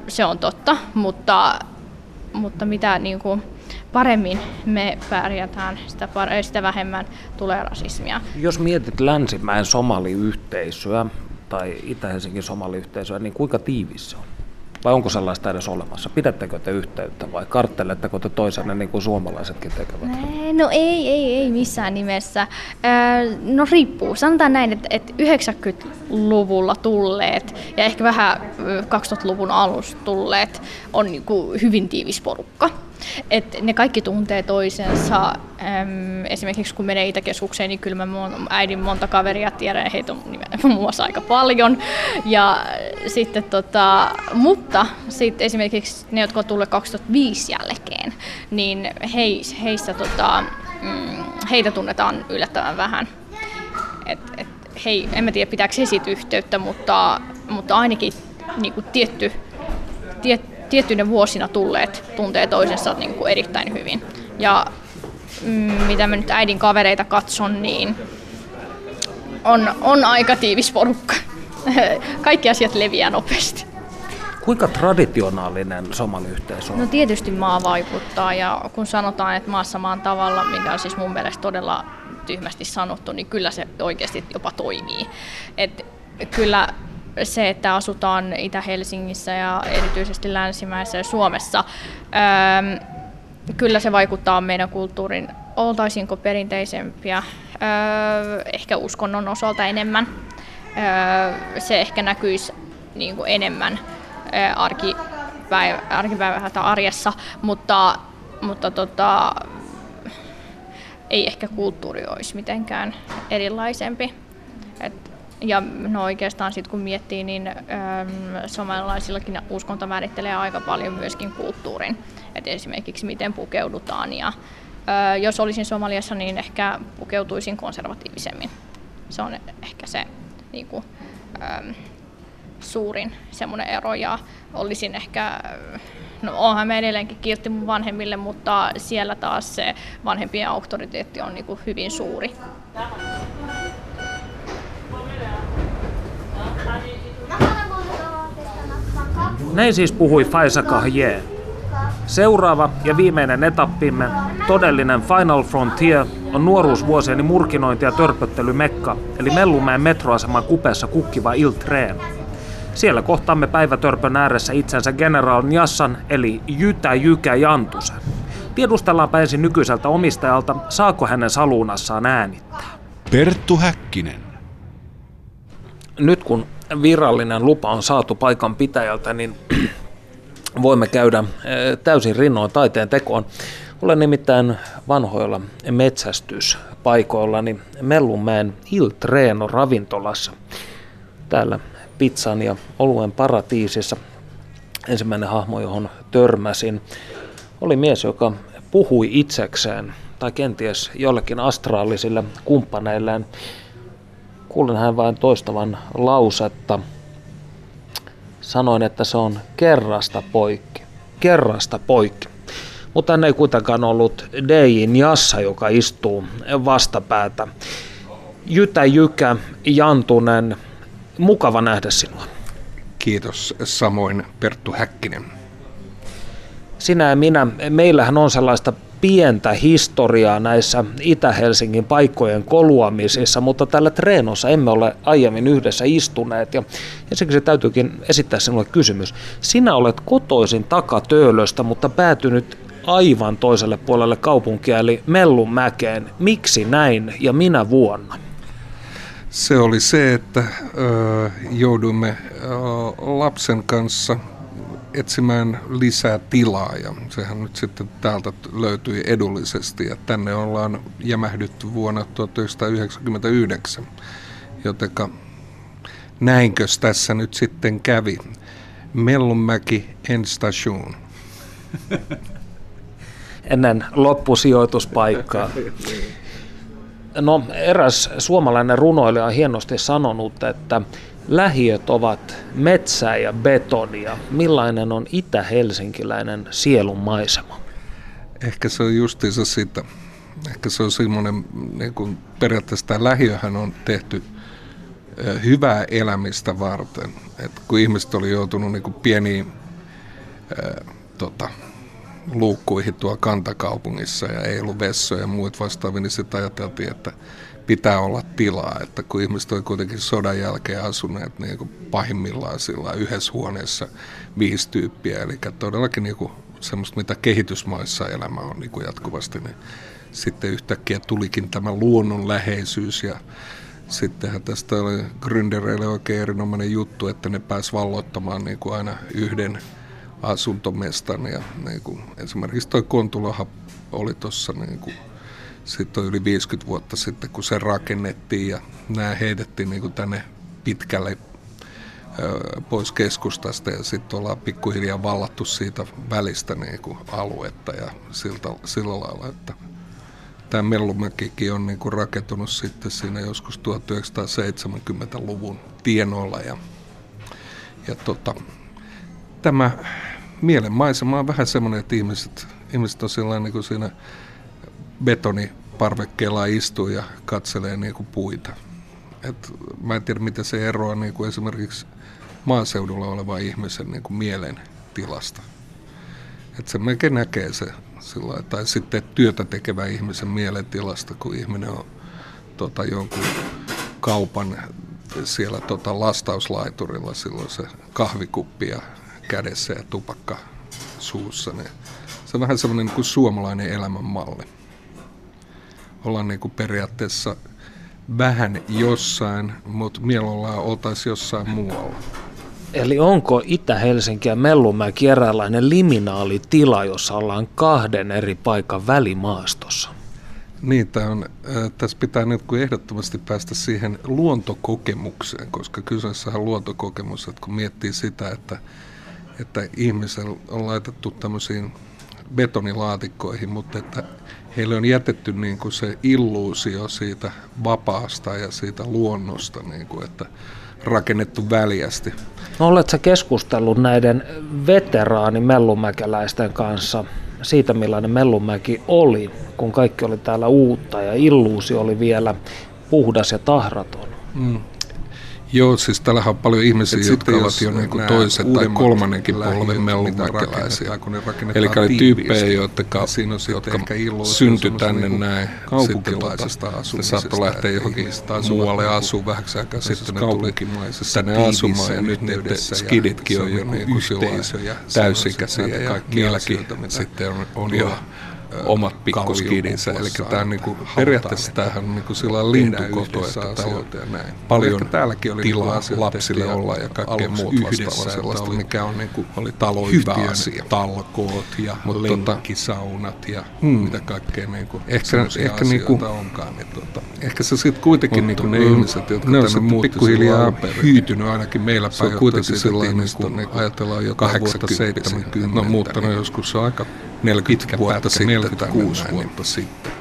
Se on totta, mutta, mutta mitä niin kuin paremmin me pärjätään, sitä, sitä vähemmän tulee rasismia. Jos mietit Länsimäen somaliyhteisöä tai Itä-Helsingin somaliyhteisöä, niin kuinka tiivis se on? Vai onko sellaista edes olemassa? Pidättekö te yhteyttä vai kartteletteko te toisenne niin kuin suomalaisetkin tekevät? No ei, ei, ei missään nimessä. No riippuu. Sanotaan näin, että, että 90-luvulla tulleet ja ehkä vähän 2000-luvun alussa tulleet on niin kuin hyvin tiivis porukka. Et ne kaikki tuntee toisensa. Esimerkiksi kun menee Itäkeskukseen, niin kyllä mä äidin monta kaveria tiedän, heitä on muun muassa aika paljon. Ja sitten tota, mutta sitten esimerkiksi ne, jotka on tulleet 2005 jälkeen, niin heis, heissä, tota, mm, heitä tunnetaan yllättävän vähän. Et, et, hei, en mä tiedä pitääkö he siitä yhteyttä, mutta, mutta ainakin niin kuin tietty, tiet, tiettyinä vuosina tulleet tuntee toisensa niin kuin erittäin hyvin. Ja mm, mitä mä nyt äidin kavereita katson, niin on, on aika tiivis porukka. Kaikki asiat leviää nopeasti. Kuinka traditionaalinen somaliyhteisö on? No tietysti maa vaikuttaa ja kun sanotaan, että maassa maan tavalla, mikä on siis mun mielestä todella tyhmästi sanottu, niin kyllä se oikeasti jopa toimii. Et kyllä se, että asutaan Itä-Helsingissä ja erityisesti Länsimäessä Suomessa, ähm, kyllä se vaikuttaa meidän kulttuurin, oltaisinko perinteisempiä, äh, ehkä uskonnon osalta enemmän. Äh, se ehkä näkyisi niin kuin enemmän äh, arkipäivä, arkipäivä tai arjessa, mutta, mutta tota, ei ehkä kulttuuri olisi mitenkään erilaisempi. Et ja no oikeastaan sitten kun miettii, niin äm, somalaisillakin uskonto määrittelee aika paljon myöskin kulttuurin. Et esimerkiksi miten pukeudutaan ja ä, jos olisin Somaliassa, niin ehkä pukeutuisin konservatiivisemmin. Se on ehkä se niin kuin, äm, suurin semmoinen ero ja olisin ehkä, no onhan me edelleenkin kiltti mun vanhemmille, mutta siellä taas se vanhempien auktoriteetti on niin kuin hyvin suuri. Näin siis puhui Faisa Kahje. Seuraava ja viimeinen etappimme, todellinen Final Frontier, on nuoruusvuosieni murkinointi- ja törpöttelymekka, eli Mellumäen metroaseman kupeessa kukkiva Il Tren. Siellä kohtaamme päivätörpön ääressä itsensä General Njassan, eli Jytä Jykä Jantusen. Tiedustellaanpa ensin nykyiseltä omistajalta, saako hänen saluunassaan äänittää. Perttu Häkkinen. Nyt kun virallinen lupa on saatu paikan pitäjältä, niin voimme käydä eh, täysin rinnoin taiteen tekoon. Olen nimittäin vanhoilla metsästyspaikoillani Mellunmäen Il Treno ravintolassa. Täällä pizzan ja oluen paratiisissa ensimmäinen hahmo, johon törmäsin, oli mies, joka puhui itsekseen tai kenties jollekin astraalisille kumppaneilleen Kuulin hän vain toistavan lausetta. Sanoin, että se on kerrasta poikki. Kerrasta poikki. Mutta hän ei kuitenkaan ollut Deijin Jassa, joka istuu vastapäätä. Jytä Jykä, Jantunen, mukava nähdä sinua. Kiitos samoin Perttu Häkkinen. Sinä ja minä, meillähän on sellaista pientä historiaa näissä Itä-Helsingin paikkojen koluamisissa, mutta tällä treenossa emme ole aiemmin yhdessä istuneet. Ja, siksi täytyykin esittää sinulle kysymys. Sinä olet kotoisin takatöölöstä, mutta päätynyt aivan toiselle puolelle kaupunkia, eli Mellunmäkeen. Miksi näin ja minä vuonna? Se oli se, että ö, jouduimme ö, lapsen kanssa etsimään lisää tilaa ja sehän nyt sitten täältä löytyi edullisesti ja tänne ollaan jämähdytty vuonna 1999, jotenka näinkös tässä nyt sitten kävi. Mellunmäki en station. Ennen loppusijoituspaikkaa. No eräs suomalainen runoilija on hienosti sanonut, että lähiöt ovat metsää ja betonia. Millainen on itä-helsinkiläinen sielun maisema? Ehkä se on justiinsa sitä. Ehkä se on semmoinen, niin kuin periaatteessa tämä lähiöhän on tehty hyvää elämistä varten. Et kun ihmiset oli joutunut niin kuin pieniin ää, tota, luukkuihin tuolla kantakaupungissa ja ei ollut vessoja ja muut vastaavia, niin sitten ajateltiin, että pitää olla tilaa, että kun ihmiset oli kuitenkin sodan jälkeen asuneet niin kuin pahimmillaan sillä yhdessä huoneessa viisi tyyppiä, eli todellakin niin kuin semmoista, mitä kehitysmaissa elämä on niin kuin jatkuvasti, niin sitten yhtäkkiä tulikin tämä luonnonläheisyys ja sittenhän tästä oli gründereille oikein erinomainen juttu, että ne pääs valloittamaan niin kuin aina yhden asuntomestan ja niin kuin, esimerkiksi tuo Kontulahan oli tuossa niin kuin, sitten yli 50 vuotta sitten, kun se rakennettiin ja nämä heitettiin niin kuin tänne pitkälle pois keskustasta. Ja sitten ollaan pikkuhiljaa vallattu siitä välistä niin kuin aluetta ja siltä, sillä lailla, että tämä Mellumäkikin on niin kuin rakentunut sitten siinä joskus 1970-luvun tienoilla. Ja, ja tota, tämä mielenmaisema on vähän semmoinen, että ihmiset, ihmiset on niin kuin siinä betoniparvekkeella istuu ja katselee niin kuin puita. Et mä en tiedä, miten se eroaa niin kuin esimerkiksi maaseudulla olevan ihmisen niin kuin mielen tilasta. Et se melkein näkee se sillä tai sitten työtä tekevä ihmisen mielentilasta, kun ihminen on tota, jonkun kaupan siellä tota, lastauslaiturilla silloin se kahvikuppi ja kädessä ja tupakka suussa. Niin se on vähän semmoinen niin kuin suomalainen elämänmalli. Ollaan niin kuin periaatteessa vähän jossain, mutta mielellään oltaisiin jossain muualla. Eli onko Itä-Helsinki ja Mellumäki eräänlainen liminaalitila, jossa ollaan kahden eri paikan välimaastossa? Niin, tämä on, äh, tässä pitää nyt kun ehdottomasti päästä siihen luontokokemukseen, koska kyseessä on luontokokemus, että kun miettii sitä, että, että ihmisellä on laitettu tämmöisiin betonilaatikkoihin, mutta että heille on jätetty niin kuin se illuusio siitä vapaasta ja siitä luonnosta, niin kuin, että rakennettu väljästi. No, oletko keskustellut näiden veteraani mellumäkeläisten kanssa siitä, millainen Mellumäki oli, kun kaikki oli täällä uutta ja illuusio oli vielä puhdas ja tahraton? Mm. Joo, siis täällähän on paljon ihmisiä, Et jotka ovat jo niin kuin toisen tai kolmannenkin polven mellumäkeläisiä. Eli oli tyyppejä, jotka, jotka syntyi tänne näin kaupunkilaisesta asumisesta. Saattoi lähteä johonkin muualle asumaan vähäksi aikaa. Sitten ne tuli tänne asumaan ja nyt niiden skiditkin on jo niin kuin täysikäisiä ja niilläkin sitten on jo omat pikkuskidinsä. Eli tämä on niinku, periaatteessa tämähän on niinku sillä lintukoto, että täällä on paljon täälläkin oli tilaa lapsille olla ja kaikkea muut vastaavaa sellaista, oli, mikä on niinku, oli taloyhtiön asia. talkoot ja Mut tota- lenkkisaunat ja hmm. mitä kaikkea niinku, ehkä, ehkä niinku, onkaan. Niin, tota, ehkä se sitten kuitenkin niinku ne ihmiset, jotka ne tänne muutti hyytynyt hyytynyt ainakin meillä päin. Se on kuitenkin sellainen, niinku, ajatellaan jo 80-70. No muuttanut joskus on aika 40 vuotta sitten 46 vuotta sitten.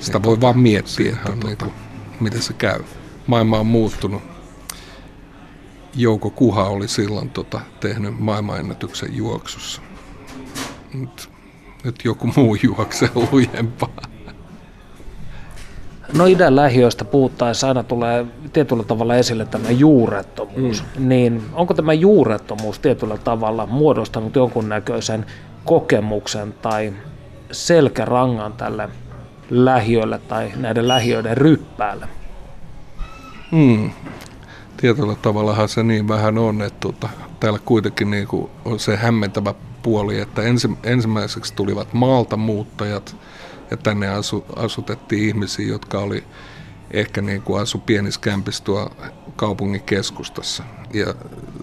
Sitä voi vaan miettiä, että niin kuin, miten se käy. Maailma on muuttunut. Jouko Kuha oli silloin tota, tehnyt maailmanennätyksen juoksussa. Nyt, nyt joku muu juoksee lujempaa. No idän lähiöistä puhuttaessa aina tulee tietyllä tavalla esille tämä juurettomuus. Mm. Niin onko tämä juurettomuus tietyllä tavalla muodostanut jonkunnäköisen kokemuksen tai selkärangan tälle lähiölle tai näiden lähiöiden ryppäälle? Hmm. Tietyllä tavallahan se niin vähän on, että tuota, täällä kuitenkin niin kuin on se hämmentävä puoli, että ensi, ensimmäiseksi tulivat maalta muuttajat ja tänne asu, asutettiin ihmisiä, jotka oli ehkä niin kuin asu tuo kaupungin keskustassa. Ja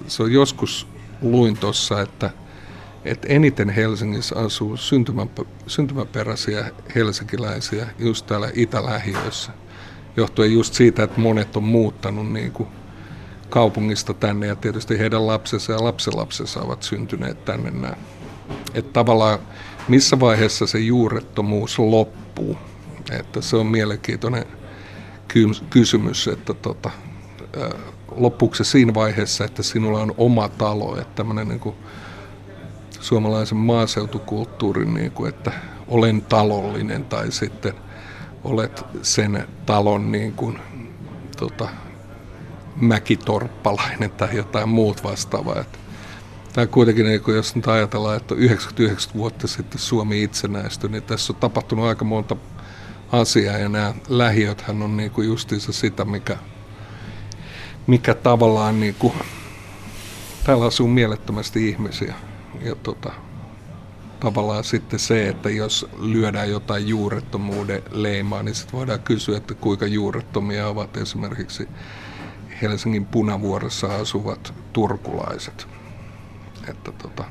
se on joskus luin tuossa, että – että eniten Helsingissä asuu syntymä, syntymäperäisiä helsinkiläisiä just täällä itälähiössä. Johtuen just siitä, että monet on muuttanut niin kuin kaupungista tänne ja tietysti heidän lapsensa ja lapsenlapsensa ovat syntyneet tänne näin. Että tavallaan missä vaiheessa se juurettomuus loppuu. Että se on mielenkiintoinen kysymys, että tota, loppuuko se siinä vaiheessa, että sinulla on oma talo, että tämmöinen niin kuin suomalaisen maaseutukulttuurin, niin kuin, että olen talollinen tai sitten olet sen talon niin kuin, tota, mäkitorppalainen tai jotain muut vastaavaa. Tämä kuitenkin, niin jos nyt ajatellaan, että 99 vuotta sitten Suomi itsenäistyi, niin tässä on tapahtunut aika monta asiaa ja nämä lähiöthän on niin kuin justiinsa sitä, mikä, mikä tavallaan niin kuin, täällä asuu mielettömästi ihmisiä ja tota, tavallaan sitten se, että jos lyödään jotain juurettomuuden leimaa, niin sitten voidaan kysyä, että kuinka juurettomia ovat esimerkiksi Helsingin punavuorossa asuvat turkulaiset. Että tota,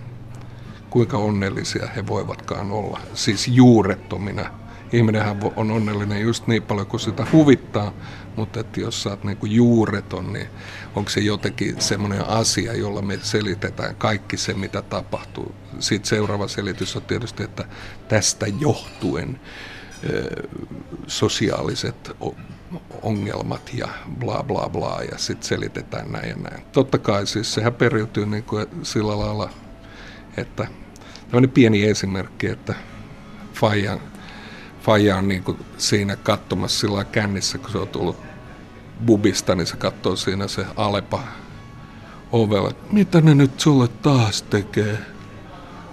kuinka onnellisia he voivatkaan olla, siis juurettomina. Ihminenhän on onnellinen just niin paljon kuin sitä huvittaa, mutta että jos sä oot niinku juureton, niin onko se jotenkin semmoinen asia, jolla me selitetään kaikki se, mitä tapahtuu. Sitten seuraava selitys on tietysti, että tästä johtuen sosiaaliset ongelmat ja bla bla bla ja sitten selitetään näin ja näin. Totta kai siis sehän periytyy niin kuin sillä lailla, että tämmöinen pieni esimerkki, että Fajan, Faija on niin kuin siinä katsomassa sillä kännissä, kun se on tullut bubista, niin se katsoo siinä se Alepa ovella. Mitä ne nyt sulle taas tekee?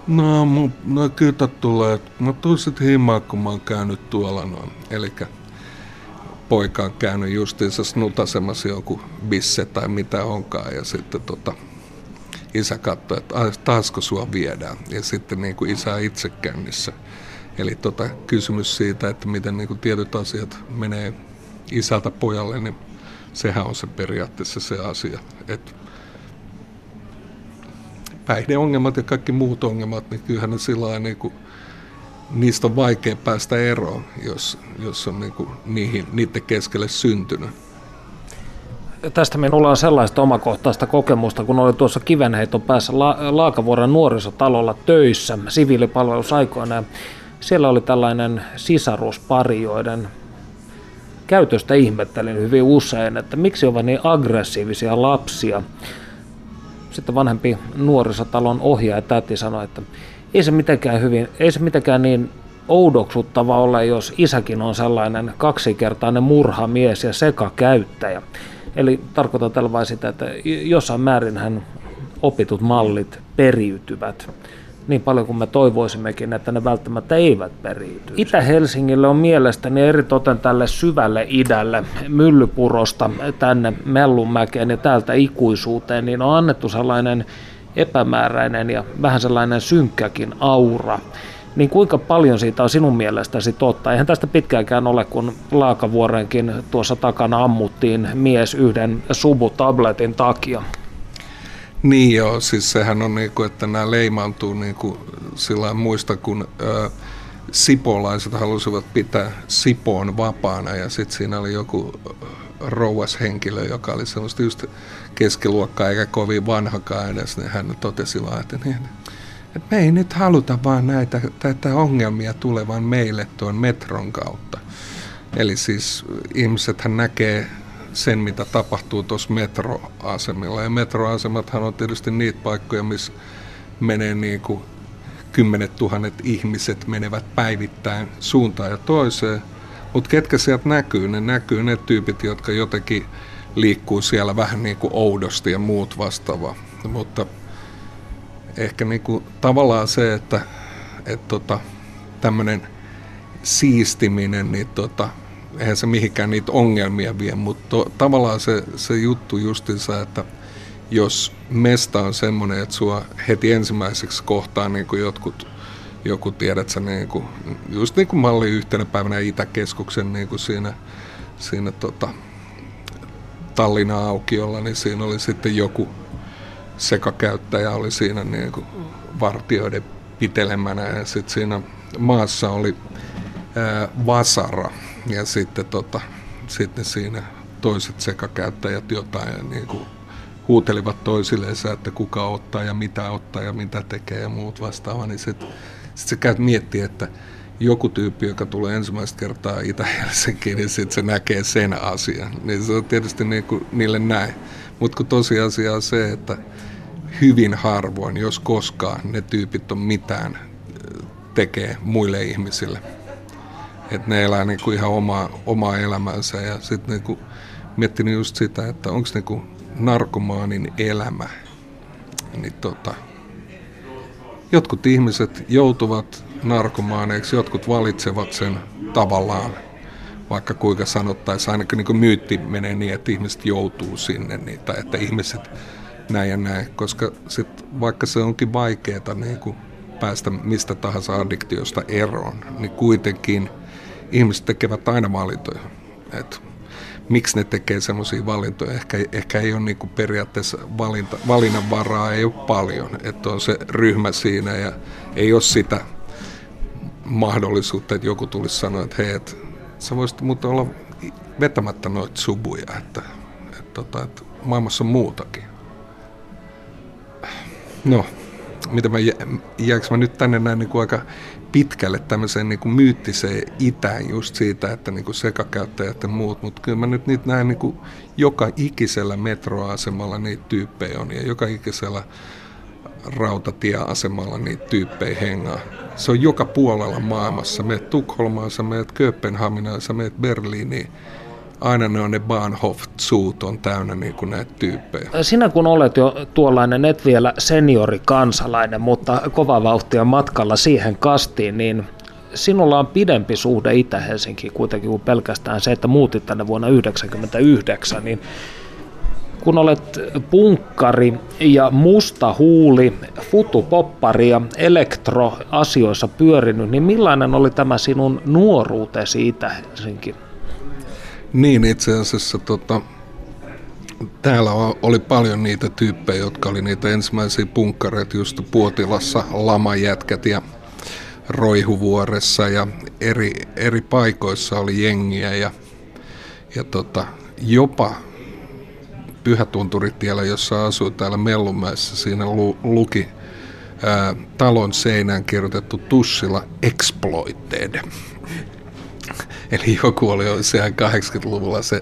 No, mu, no kyllä tulee. Mä tuun sit himaan, kun mä oon käynyt tuolla noin. Elikkä poika on käynyt justiinsa snutasemassa joku bisse tai mitä onkaan ja sitten tota, isä katsoi, että taasko sua viedään ja sitten niin kuin isä itse kännissä. Eli tota, kysymys siitä, että miten niin kuin tietyt asiat menee isältä pojalle, niin sehän on se periaatteessa se asia. Että päihdeongelmat ja kaikki muut ongelmat, niin kyllähän ne sillä niin kuin niistä on vaikea päästä eroon, jos, jos on niin kuin niihin, niiden keskelle syntynyt. Tästä minulla on sellaista omakohtaista kokemusta, kun olin tuossa Kivenheiton päässä La- Laakavuoren nuorisotalolla töissä siviilipalvelusaikoina. Siellä oli tällainen sisaruspari, joiden käytöstä ihmettelin hyvin usein, että miksi ovat niin aggressiivisia lapsia. Sitten vanhempi nuorisotalon ohjaaja täti sanoi, että ei se mitenkään hyvin, ei se mitenkään niin oudoksuttava ole, jos isäkin on sellainen kaksikertainen murhamies ja sekakäyttäjä. Eli tarkoitan tällä vain sitä, että jossain määrin hän opitut mallit periytyvät niin paljon kuin me toivoisimmekin, että ne välttämättä eivät periytyisi. Itä-Helsingille on mielestäni eritoten tälle syvälle idälle, Myllypurosta tänne Mellunmäkeen ja täältä ikuisuuteen, niin on annettu sellainen epämääräinen ja vähän sellainen synkkäkin aura. Niin kuinka paljon siitä on sinun mielestäsi totta? Eihän tästä pitkäänkään ole, kun Laakavuorenkin tuossa takana ammuttiin mies yhden subutabletin takia. Niin joo, siis sehän on niin kuin, että nämä leimaantuu niin kuin sillä muista, kun ö, sipolaiset halusivat pitää Sipoon vapaana ja sitten siinä oli joku rouas henkilö, joka oli semmoista just keskiluokkaa eikä kovin vanhakaan edes, niin hän totesi vaan, että, niin, että me ei nyt haluta vaan näitä, tätä ongelmia tulevan meille tuon metron kautta. Eli siis ihmisethän näkee sen, mitä tapahtuu tuossa metroasemilla. Ja metroasemathan on tietysti niitä paikkoja, missä menee niin kuin kymmenet tuhannet ihmiset menevät päivittäin suuntaan ja toiseen. Mutta ketkä sieltä näkyy? Ne näkyy ne tyypit, jotka jotenkin liikkuu siellä vähän niin kuin oudosti ja muut vastaavaa. Mutta ehkä niin kuin tavallaan se, että, että tota, tämmöinen siistiminen, niin tota, eihän se mihinkään niitä ongelmia vie, mutta to, tavallaan se, se juttu justinsa, että jos mesta on semmoinen, että sua heti ensimmäiseksi kohtaa niin kuin jotkut, joku tiedät sä, niin kuin, just niin kuin mä olin yhtenä päivänä Itäkeskuksen niin kuin siinä, siinä tota, Tallinna aukiolla, niin siinä oli sitten joku sekakäyttäjä oli siinä niin kuin vartioiden pitelemänä. Ja sitten siinä maassa oli ää, vasara ja sitten, tota, sitten siinä toiset sekakäyttäjät jotain niin kuin huutelivat toisilleen, että kuka ottaa ja mitä ottaa ja mitä tekee ja muut vastaavaa, niin sitten sit sä käyt miettiä, että joku tyyppi, joka tulee ensimmäistä kertaa Itä-Helsinkiin, niin sitten se näkee sen asian. Niin se on tietysti niin kuin niille näin. Mutta kun tosiasia on se, että hyvin harvoin, jos koskaan, ne tyypit on mitään tekee muille ihmisille. Että ne elää niin kuin ihan omaa, omaa elämänsä. Ja sitten niin miettinyt just sitä, että onko niin narkomaanin elämä. Niin tota, jotkut ihmiset joutuvat narkomaaneiksi, jotkut valitsevat sen tavallaan, vaikka kuinka sanottaisiin, ainakin niin kuin myytti menee niin, että ihmiset joutuu sinne, niin, tai että ihmiset näin ja näin, koska sit, vaikka se onkin vaikeaa niin kuin päästä mistä tahansa addiktiosta eroon, niin kuitenkin ihmiset tekevät aina valintoja. Et miksi ne tekee semmoisia valintoja? Ehkä, ehkä ei ole niin kuin periaatteessa valinta, valinnanvaraa, ei ole paljon. Että on se ryhmä siinä ja ei ole sitä mahdollisuutta, että joku tulisi sanoa, että hei, et, sä voisit muuten olla vetämättä noita subuja, että, että, tota, että maailmassa on muutakin. No, mitä mä, jääkö mä nyt tänne näin niin kuin aika pitkälle tämmöiseen niin kuin myyttiseen itään just siitä, että niin kuin sekakäyttäjät ja muut, mutta kyllä mä nyt niitä näen niin kuin joka ikisellä metroasemalla niitä tyyppejä on ja joka ikisellä rautatieasemalla niitä tyyppejä hengaa. Se on joka puolella maailmassa. Meet Tukholmaan, sä meet Kööpenhaminaan, sä meet Berliiniin aina ne on ne Bahnhof-suut on täynnä niin kuin näitä tyyppejä. Sinä kun olet jo tuollainen, et vielä seniorikansalainen, mutta kova vauhtia matkalla siihen kastiin, niin sinulla on pidempi suhde Itä-Helsinkiin kuitenkin kuin pelkästään se, että muutit tänne vuonna 1999, niin kun olet punkkari ja musta huuli, futupoppari ja elektroasioissa pyörinyt, niin millainen oli tämä sinun nuoruutesi Itä-Helsinki? Niin, itse asiassa tota, täällä oli paljon niitä tyyppejä, jotka oli niitä ensimmäisiä punkkareita just Puotilassa, lamajätkät ja Roihuvuoressa ja eri, eri paikoissa oli jengiä ja, ja tota, jopa Pyhätunturitiellä, jossa asui täällä Mellumäessä, siinä lu, luki ää, talon seinään kirjoitettu tussilla Exploited. Eli joku oli jo siellä 80-luvulla se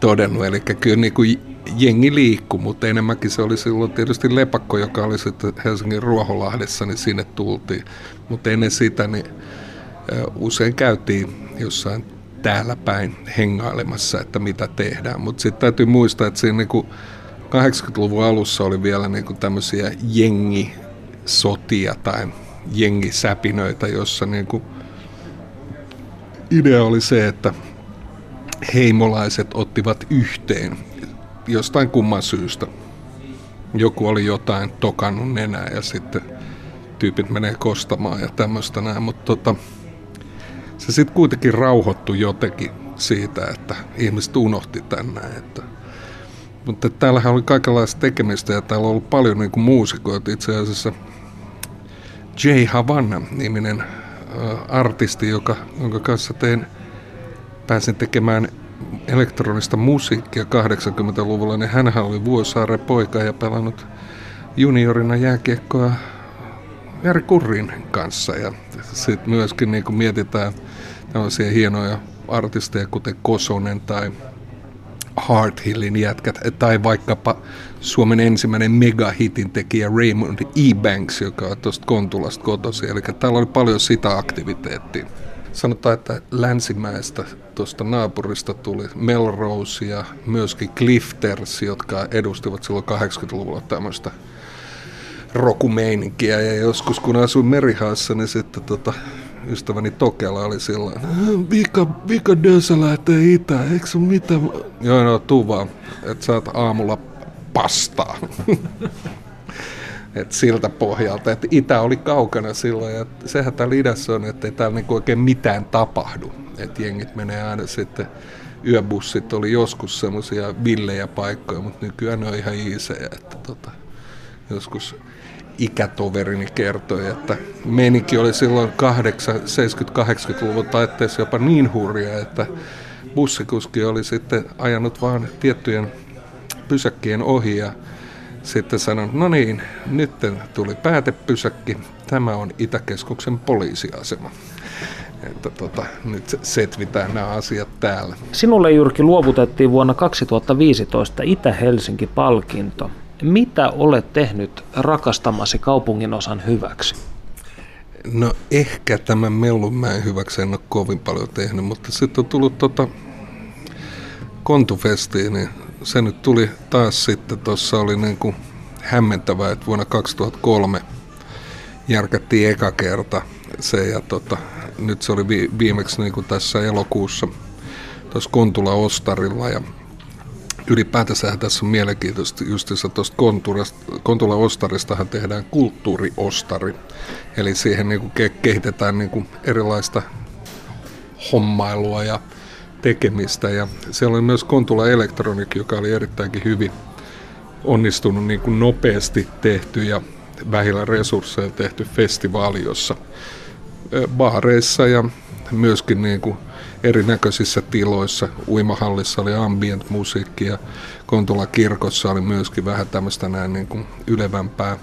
todennut. Eli kyllä niin kuin jengi liikkuu, mutta enemmänkin se oli silloin tietysti Lepakko, joka oli sitten Helsingin Ruoholahdessa, niin sinne tultiin. Mutta ennen sitä niin usein käytiin jossain täällä päin hengailemassa, että mitä tehdään. Mutta sitten täytyy muistaa, että siinä niin 80-luvun alussa oli vielä niin kuin tämmöisiä jengisotia tai jengisäpinöitä, jossa niin kuin idea oli se, että heimolaiset ottivat yhteen jostain kumman syystä. Joku oli jotain tokannut nenää ja sitten tyypit menee kostamaan ja tämmöistä näin, mutta tota, se sitten kuitenkin rauhoittui jotenkin siitä, että ihmiset unohti tänne. Että, mutta täällähän oli kaikenlaista tekemistä ja täällä on ollut paljon niin kuin muusikoita. Itse asiassa Jay Havana-niminen artisti, joka, jonka kanssa tein, pääsin tekemään elektronista musiikkia 80-luvulla, niin hän oli Vuosaaren poika ja pelannut juniorina jääkiekkoa Jari Kurrin kanssa. Ja sitten myöskin niin kuin mietitään tällaisia hienoja artisteja, kuten Kosonen tai Heart Hillin jätkät, tai vaikkapa Suomen ensimmäinen megahitin tekijä Raymond E. Banks, joka on tuosta Kontulasta kotosi. Eli täällä oli paljon sitä aktiviteettia. Sanotaan, että länsimäestä tuosta naapurista tuli Melrose ja myöskin Clifters, jotka edustivat silloin 80-luvulla tämmöistä rokumeininkiä. Ja joskus kun asuin Merihaassa, niin sitten tota, ystäväni Tokela oli silloin, vika, vika dösä lähtee itä, eikö sun mitään? Joo, no tuu vaan, että saat aamulla pastaa. Et siltä pohjalta, että itä oli kaukana silloin ja sehän täällä idässä on, että ei täällä niinku oikein mitään tapahdu. Että jengit menee aina sitten, yöbussit oli joskus semmoisia villejä paikkoja, mutta nykyään ne on ihan iisejä, että tota, joskus ikätoverini kertoi, että meininki oli silloin 70-80-luvun taitteessa jopa niin hurja, että bussikuski oli sitten ajanut vaan tiettyjen pysäkkien ohi ja sitten sanon, no niin, nyt tuli päätepysäkki, tämä on Itäkeskuksen poliisiasema. Että tota, nyt setvitään nämä asiat täällä. Sinulle Jyrki luovutettiin vuonna 2015 Itä-Helsinki-palkinto. Mitä olet tehnyt rakastamasi kaupunginosan hyväksi? No ehkä tämän Mellunmäen hyväksi en ole kovin paljon tehnyt, mutta sitten on tullut tota Kontufestiin, niin se nyt tuli taas sitten, tuossa oli niin kuin hämmentävää, että vuonna 2003 järkättiin eka kerta se ja tota, nyt se oli vi, viimeksi niin kuin tässä elokuussa tuossa Kontula Ostarilla ja ylipäätänsä tässä on mielenkiintoista justiinsa tuosta Kontula Ostaristahan tehdään kulttuuriostari. Eli siihen niin kuin kehitetään niin kuin erilaista hommailua ja tekemistä. Ja siellä oli myös Kontula Electronic, joka oli erittäinkin hyvin onnistunut niin kuin nopeasti tehty ja vähillä resursseilla tehty festivaali, jossa baareissa ja myöskin niin kuin erinäköisissä tiloissa. Uimahallissa oli ambient musiikki ja Kontula kirkossa oli myöskin vähän tämmöistä näin niin kuin ylevämpää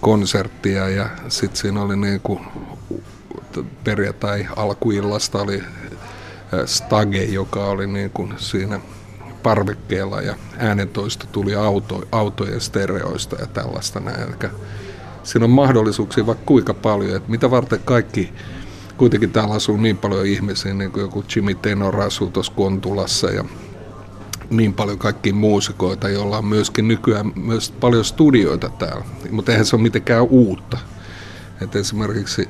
konserttia ja sitten siinä oli niin kuin perjantai alkuillasta oli stage, joka oli niin kuin siinä parvekkeella ja äänentoisto tuli auto, autojen stereoista ja tällaista näin. Eli siinä on mahdollisuuksia vaikka kuinka paljon, että mitä varten kaikki, kuitenkin täällä asuu niin paljon ihmisiä, niin kuin joku Jimmy Tenor asuu tuossa Kontulassa ja niin paljon kaikkia muusikoita, joilla on myöskin nykyään myös paljon studioita täällä, mutta eihän se ole mitenkään uutta. Et esimerkiksi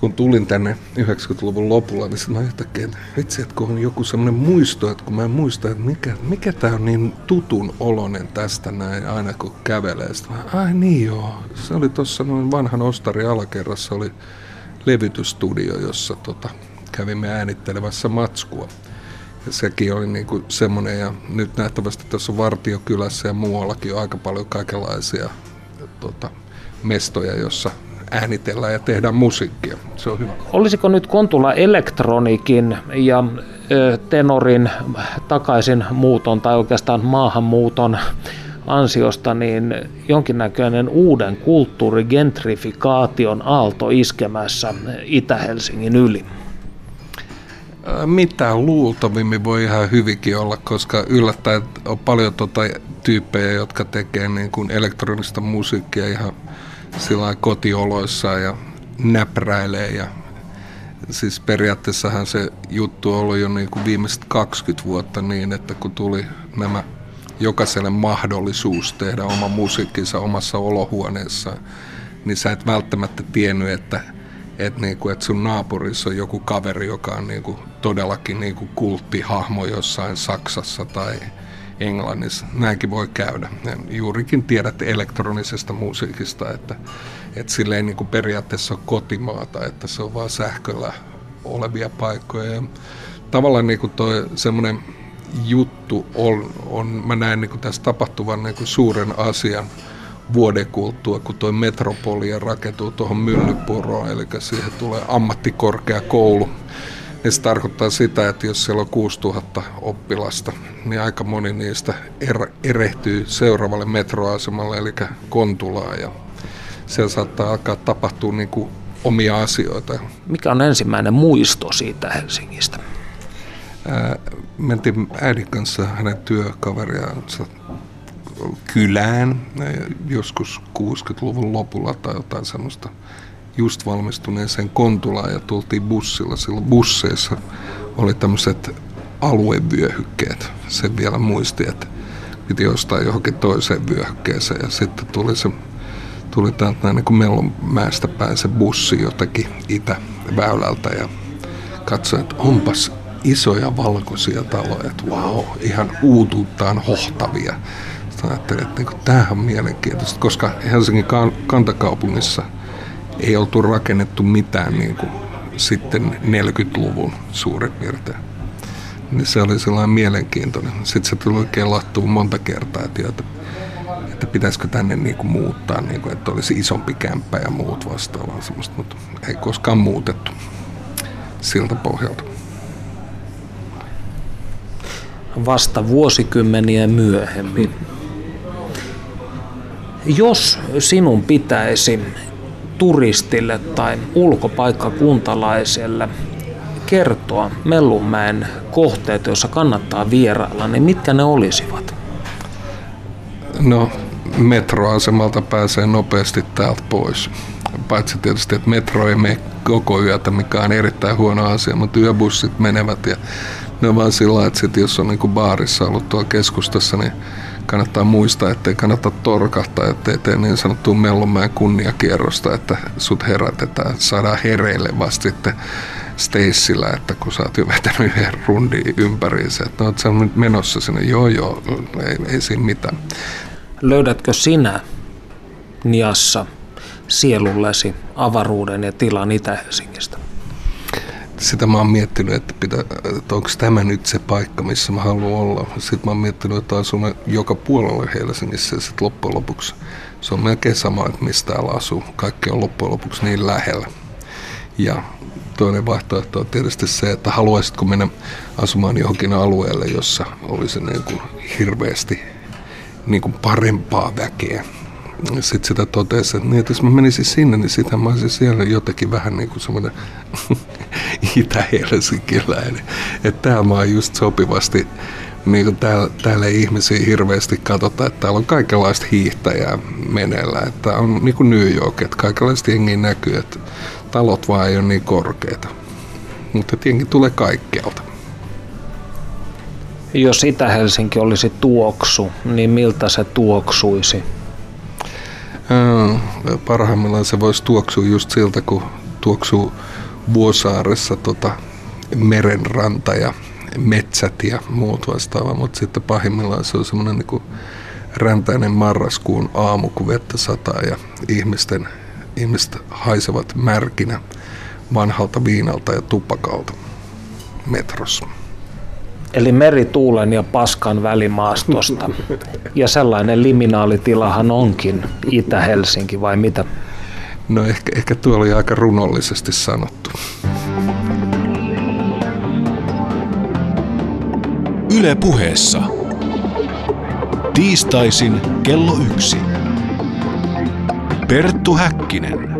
kun tulin tänne 90-luvun lopulla, niin mä yhtäkkiä, että vitsi, että kun on joku semmoinen muisto, että kun mä en muista, että mikä, mikä tämä on niin tutun olonen tästä näin aina kun kävelee. Sitten mä, ai niin joo, se oli tuossa noin vanhan Ostari alakerrassa oli levytysstudio, jossa tota, kävimme äänittelemässä matskua. Ja sekin oli niin kuin semmoinen, ja nyt nähtävästi tässä Vartiokylässä ja muuallakin on aika paljon kaikenlaisia tota, mestoja, jossa äänitellään ja tehdään musiikkia. Se on hyvä. Olisiko nyt Kontula Elektronikin ja tenorin takaisin muuton tai oikeastaan maahanmuuton ansiosta niin jonkinnäköinen uuden kulttuurigentrifikaation aalto iskemässä Itä-Helsingin yli? Mitä luultavimmin voi ihan hyvinkin olla, koska yllättäen on paljon tuota tyyppejä, jotka tekee niin kuin elektronista musiikkia ihan sillä kotioloissa ja näpräilee ja siis periaatteessahan se juttu on ollut jo niin kuin viimeiset 20 vuotta niin, että kun tuli nämä jokaiselle mahdollisuus tehdä oma musiikkinsa omassa olohuoneessa, niin sä et välttämättä tiennyt, että, että, niin kuin, että sun naapurissa on joku kaveri, joka on niin kuin todellakin niin kuin kulttihahmo jossain Saksassa tai Englannissa. Näinkin voi käydä. Ja juurikin tiedät elektronisesta musiikista, että, että sille ei niin kuin periaatteessa ole kotimaata, että se on vain sähköllä olevia paikkoja. Ja tavallaan niin kuin toi semmoinen juttu on, on mä näen niin tässä tapahtuvan niin suuren asian vuodekulttua, kun tuo metropolia rakentuu tuohon Myllypuroon, eli siihen tulee ammattikorkeakoulu, niin se tarkoittaa sitä, että jos siellä on 6000 oppilasta, niin aika moni niistä er, erehtyy seuraavalle metroasemalle, eli Kontulaan. Ja siellä saattaa alkaa tapahtua niin kuin omia asioita. Mikä on ensimmäinen muisto siitä Helsingistä? Ää, mentiin äidin kanssa hänen työkaveriansa kylään joskus 60-luvun lopulla tai jotain sellaista just valmistuneeseen Kontulaan ja tultiin bussilla. Silloin busseissa oli tämmöiset aluevyöhykkeet. Sen vielä muisti, että piti ostaa johonkin toiseen vyöhykkeeseen ja sitten tuli se tuli täältä näin niin kuin Mellonmäestä päin se bussi jotakin itäväylältä ja katsoin, että onpas isoja valkoisia taloja, että wow, ihan uutuuttaan hohtavia. Sitten ajattelin, että niin tämähän on mielenkiintoista, koska Helsingin kantakaupungissa – ei oltu rakennettu mitään niin kuin sitten 40-luvun suurin piirtein. Niin se oli sellainen mielenkiintoinen. Sitten se tuli oikein lattuun monta kertaa, että, että pitäisikö tänne niin kuin muuttaa, niin kuin, että olisi isompi kämppä ja muut vastaavaa semmoista, mutta ei koskaan muutettu siltä pohjalta. Vasta vuosikymmeniä myöhemmin. Jos sinun pitäisi turistille tai ulkopaikkakuntalaiselle kertoa Mellunmäen kohteet, joissa kannattaa vierailla, niin mitkä ne olisivat? No, metroasemalta pääsee nopeasti täältä pois. Paitsi tietysti, että metro ei mene koko yötä, mikä on erittäin huono asia, mutta yöbussit menevät ja ne vaan sillä että sit jos on niin baarissa ollut tuolla keskustassa, niin kannattaa muistaa, ettei kannata torkahtaa, ettei tee niin sanottua Mellonmäen kunniakierrosta, että sut herätetään, saadaan hereille vasta sitten Stacella, että kun sä oot jo vetänyt yhden rundin ympäriinsä, että no, oot sä menossa sinne, joo joo, ei, ei siinä mitään. Löydätkö sinä Niassa sielullesi avaruuden ja tilan Itä-Helsingistä? Sitä mä oon miettinyt, että, pitä, että onko tämä nyt se paikka, missä mä haluan olla. Sitten mä oon miettinyt, että asun joka puolella Helsingissä ja sitten loppujen lopuksi se on melkein sama, että mistä täällä asuu. Kaikki on loppujen lopuksi niin lähellä. Ja toinen vaihtoehto on tietysti se, että haluaisitko mennä asumaan johonkin alueelle, jossa olisi niin kuin hirveästi niin kuin parempaa väkeä. Sitten sitä totesi, että, niin, että jos mä menisin sinne, niin sitä mä olisin siellä jotenkin vähän niin kuin semmoinen itä-helsinkiläinen. Että täällä mä oon just sopivasti niin kuin täällä, täällä ei ihmisiä hirveästi katsota, että täällä on kaikenlaista hiihtäjää meneillä. Että on niin kuin New York, että kaikenlaista jengiä näkyy, että talot vaan ei ole niin korkeita. Mutta jengi tulee kaikkialta. Jos Itä-Helsinki olisi tuoksu, niin miltä se tuoksuisi? Parhaimmillaan se voisi tuoksua just siltä, kun tuoksuu Vuosaaressa tota, merenranta ja metsät ja muut vastaava, mutta sitten pahimmillaan se on semmoinen niin räntäinen marraskuun aamu, kun vettä sataa ja ihmisten, ihmiset haisevat märkinä vanhalta viinalta ja tupakalta metrossa. Eli merituulen ja paskan välimaastosta. Ja sellainen liminaalitilahan onkin Itä-Helsinki vai mitä? No ehkä, ehkä tuo oli aika runollisesti sanottu. Yle puheessa. Tiistaisin kello yksi. Perttu Häkkinen.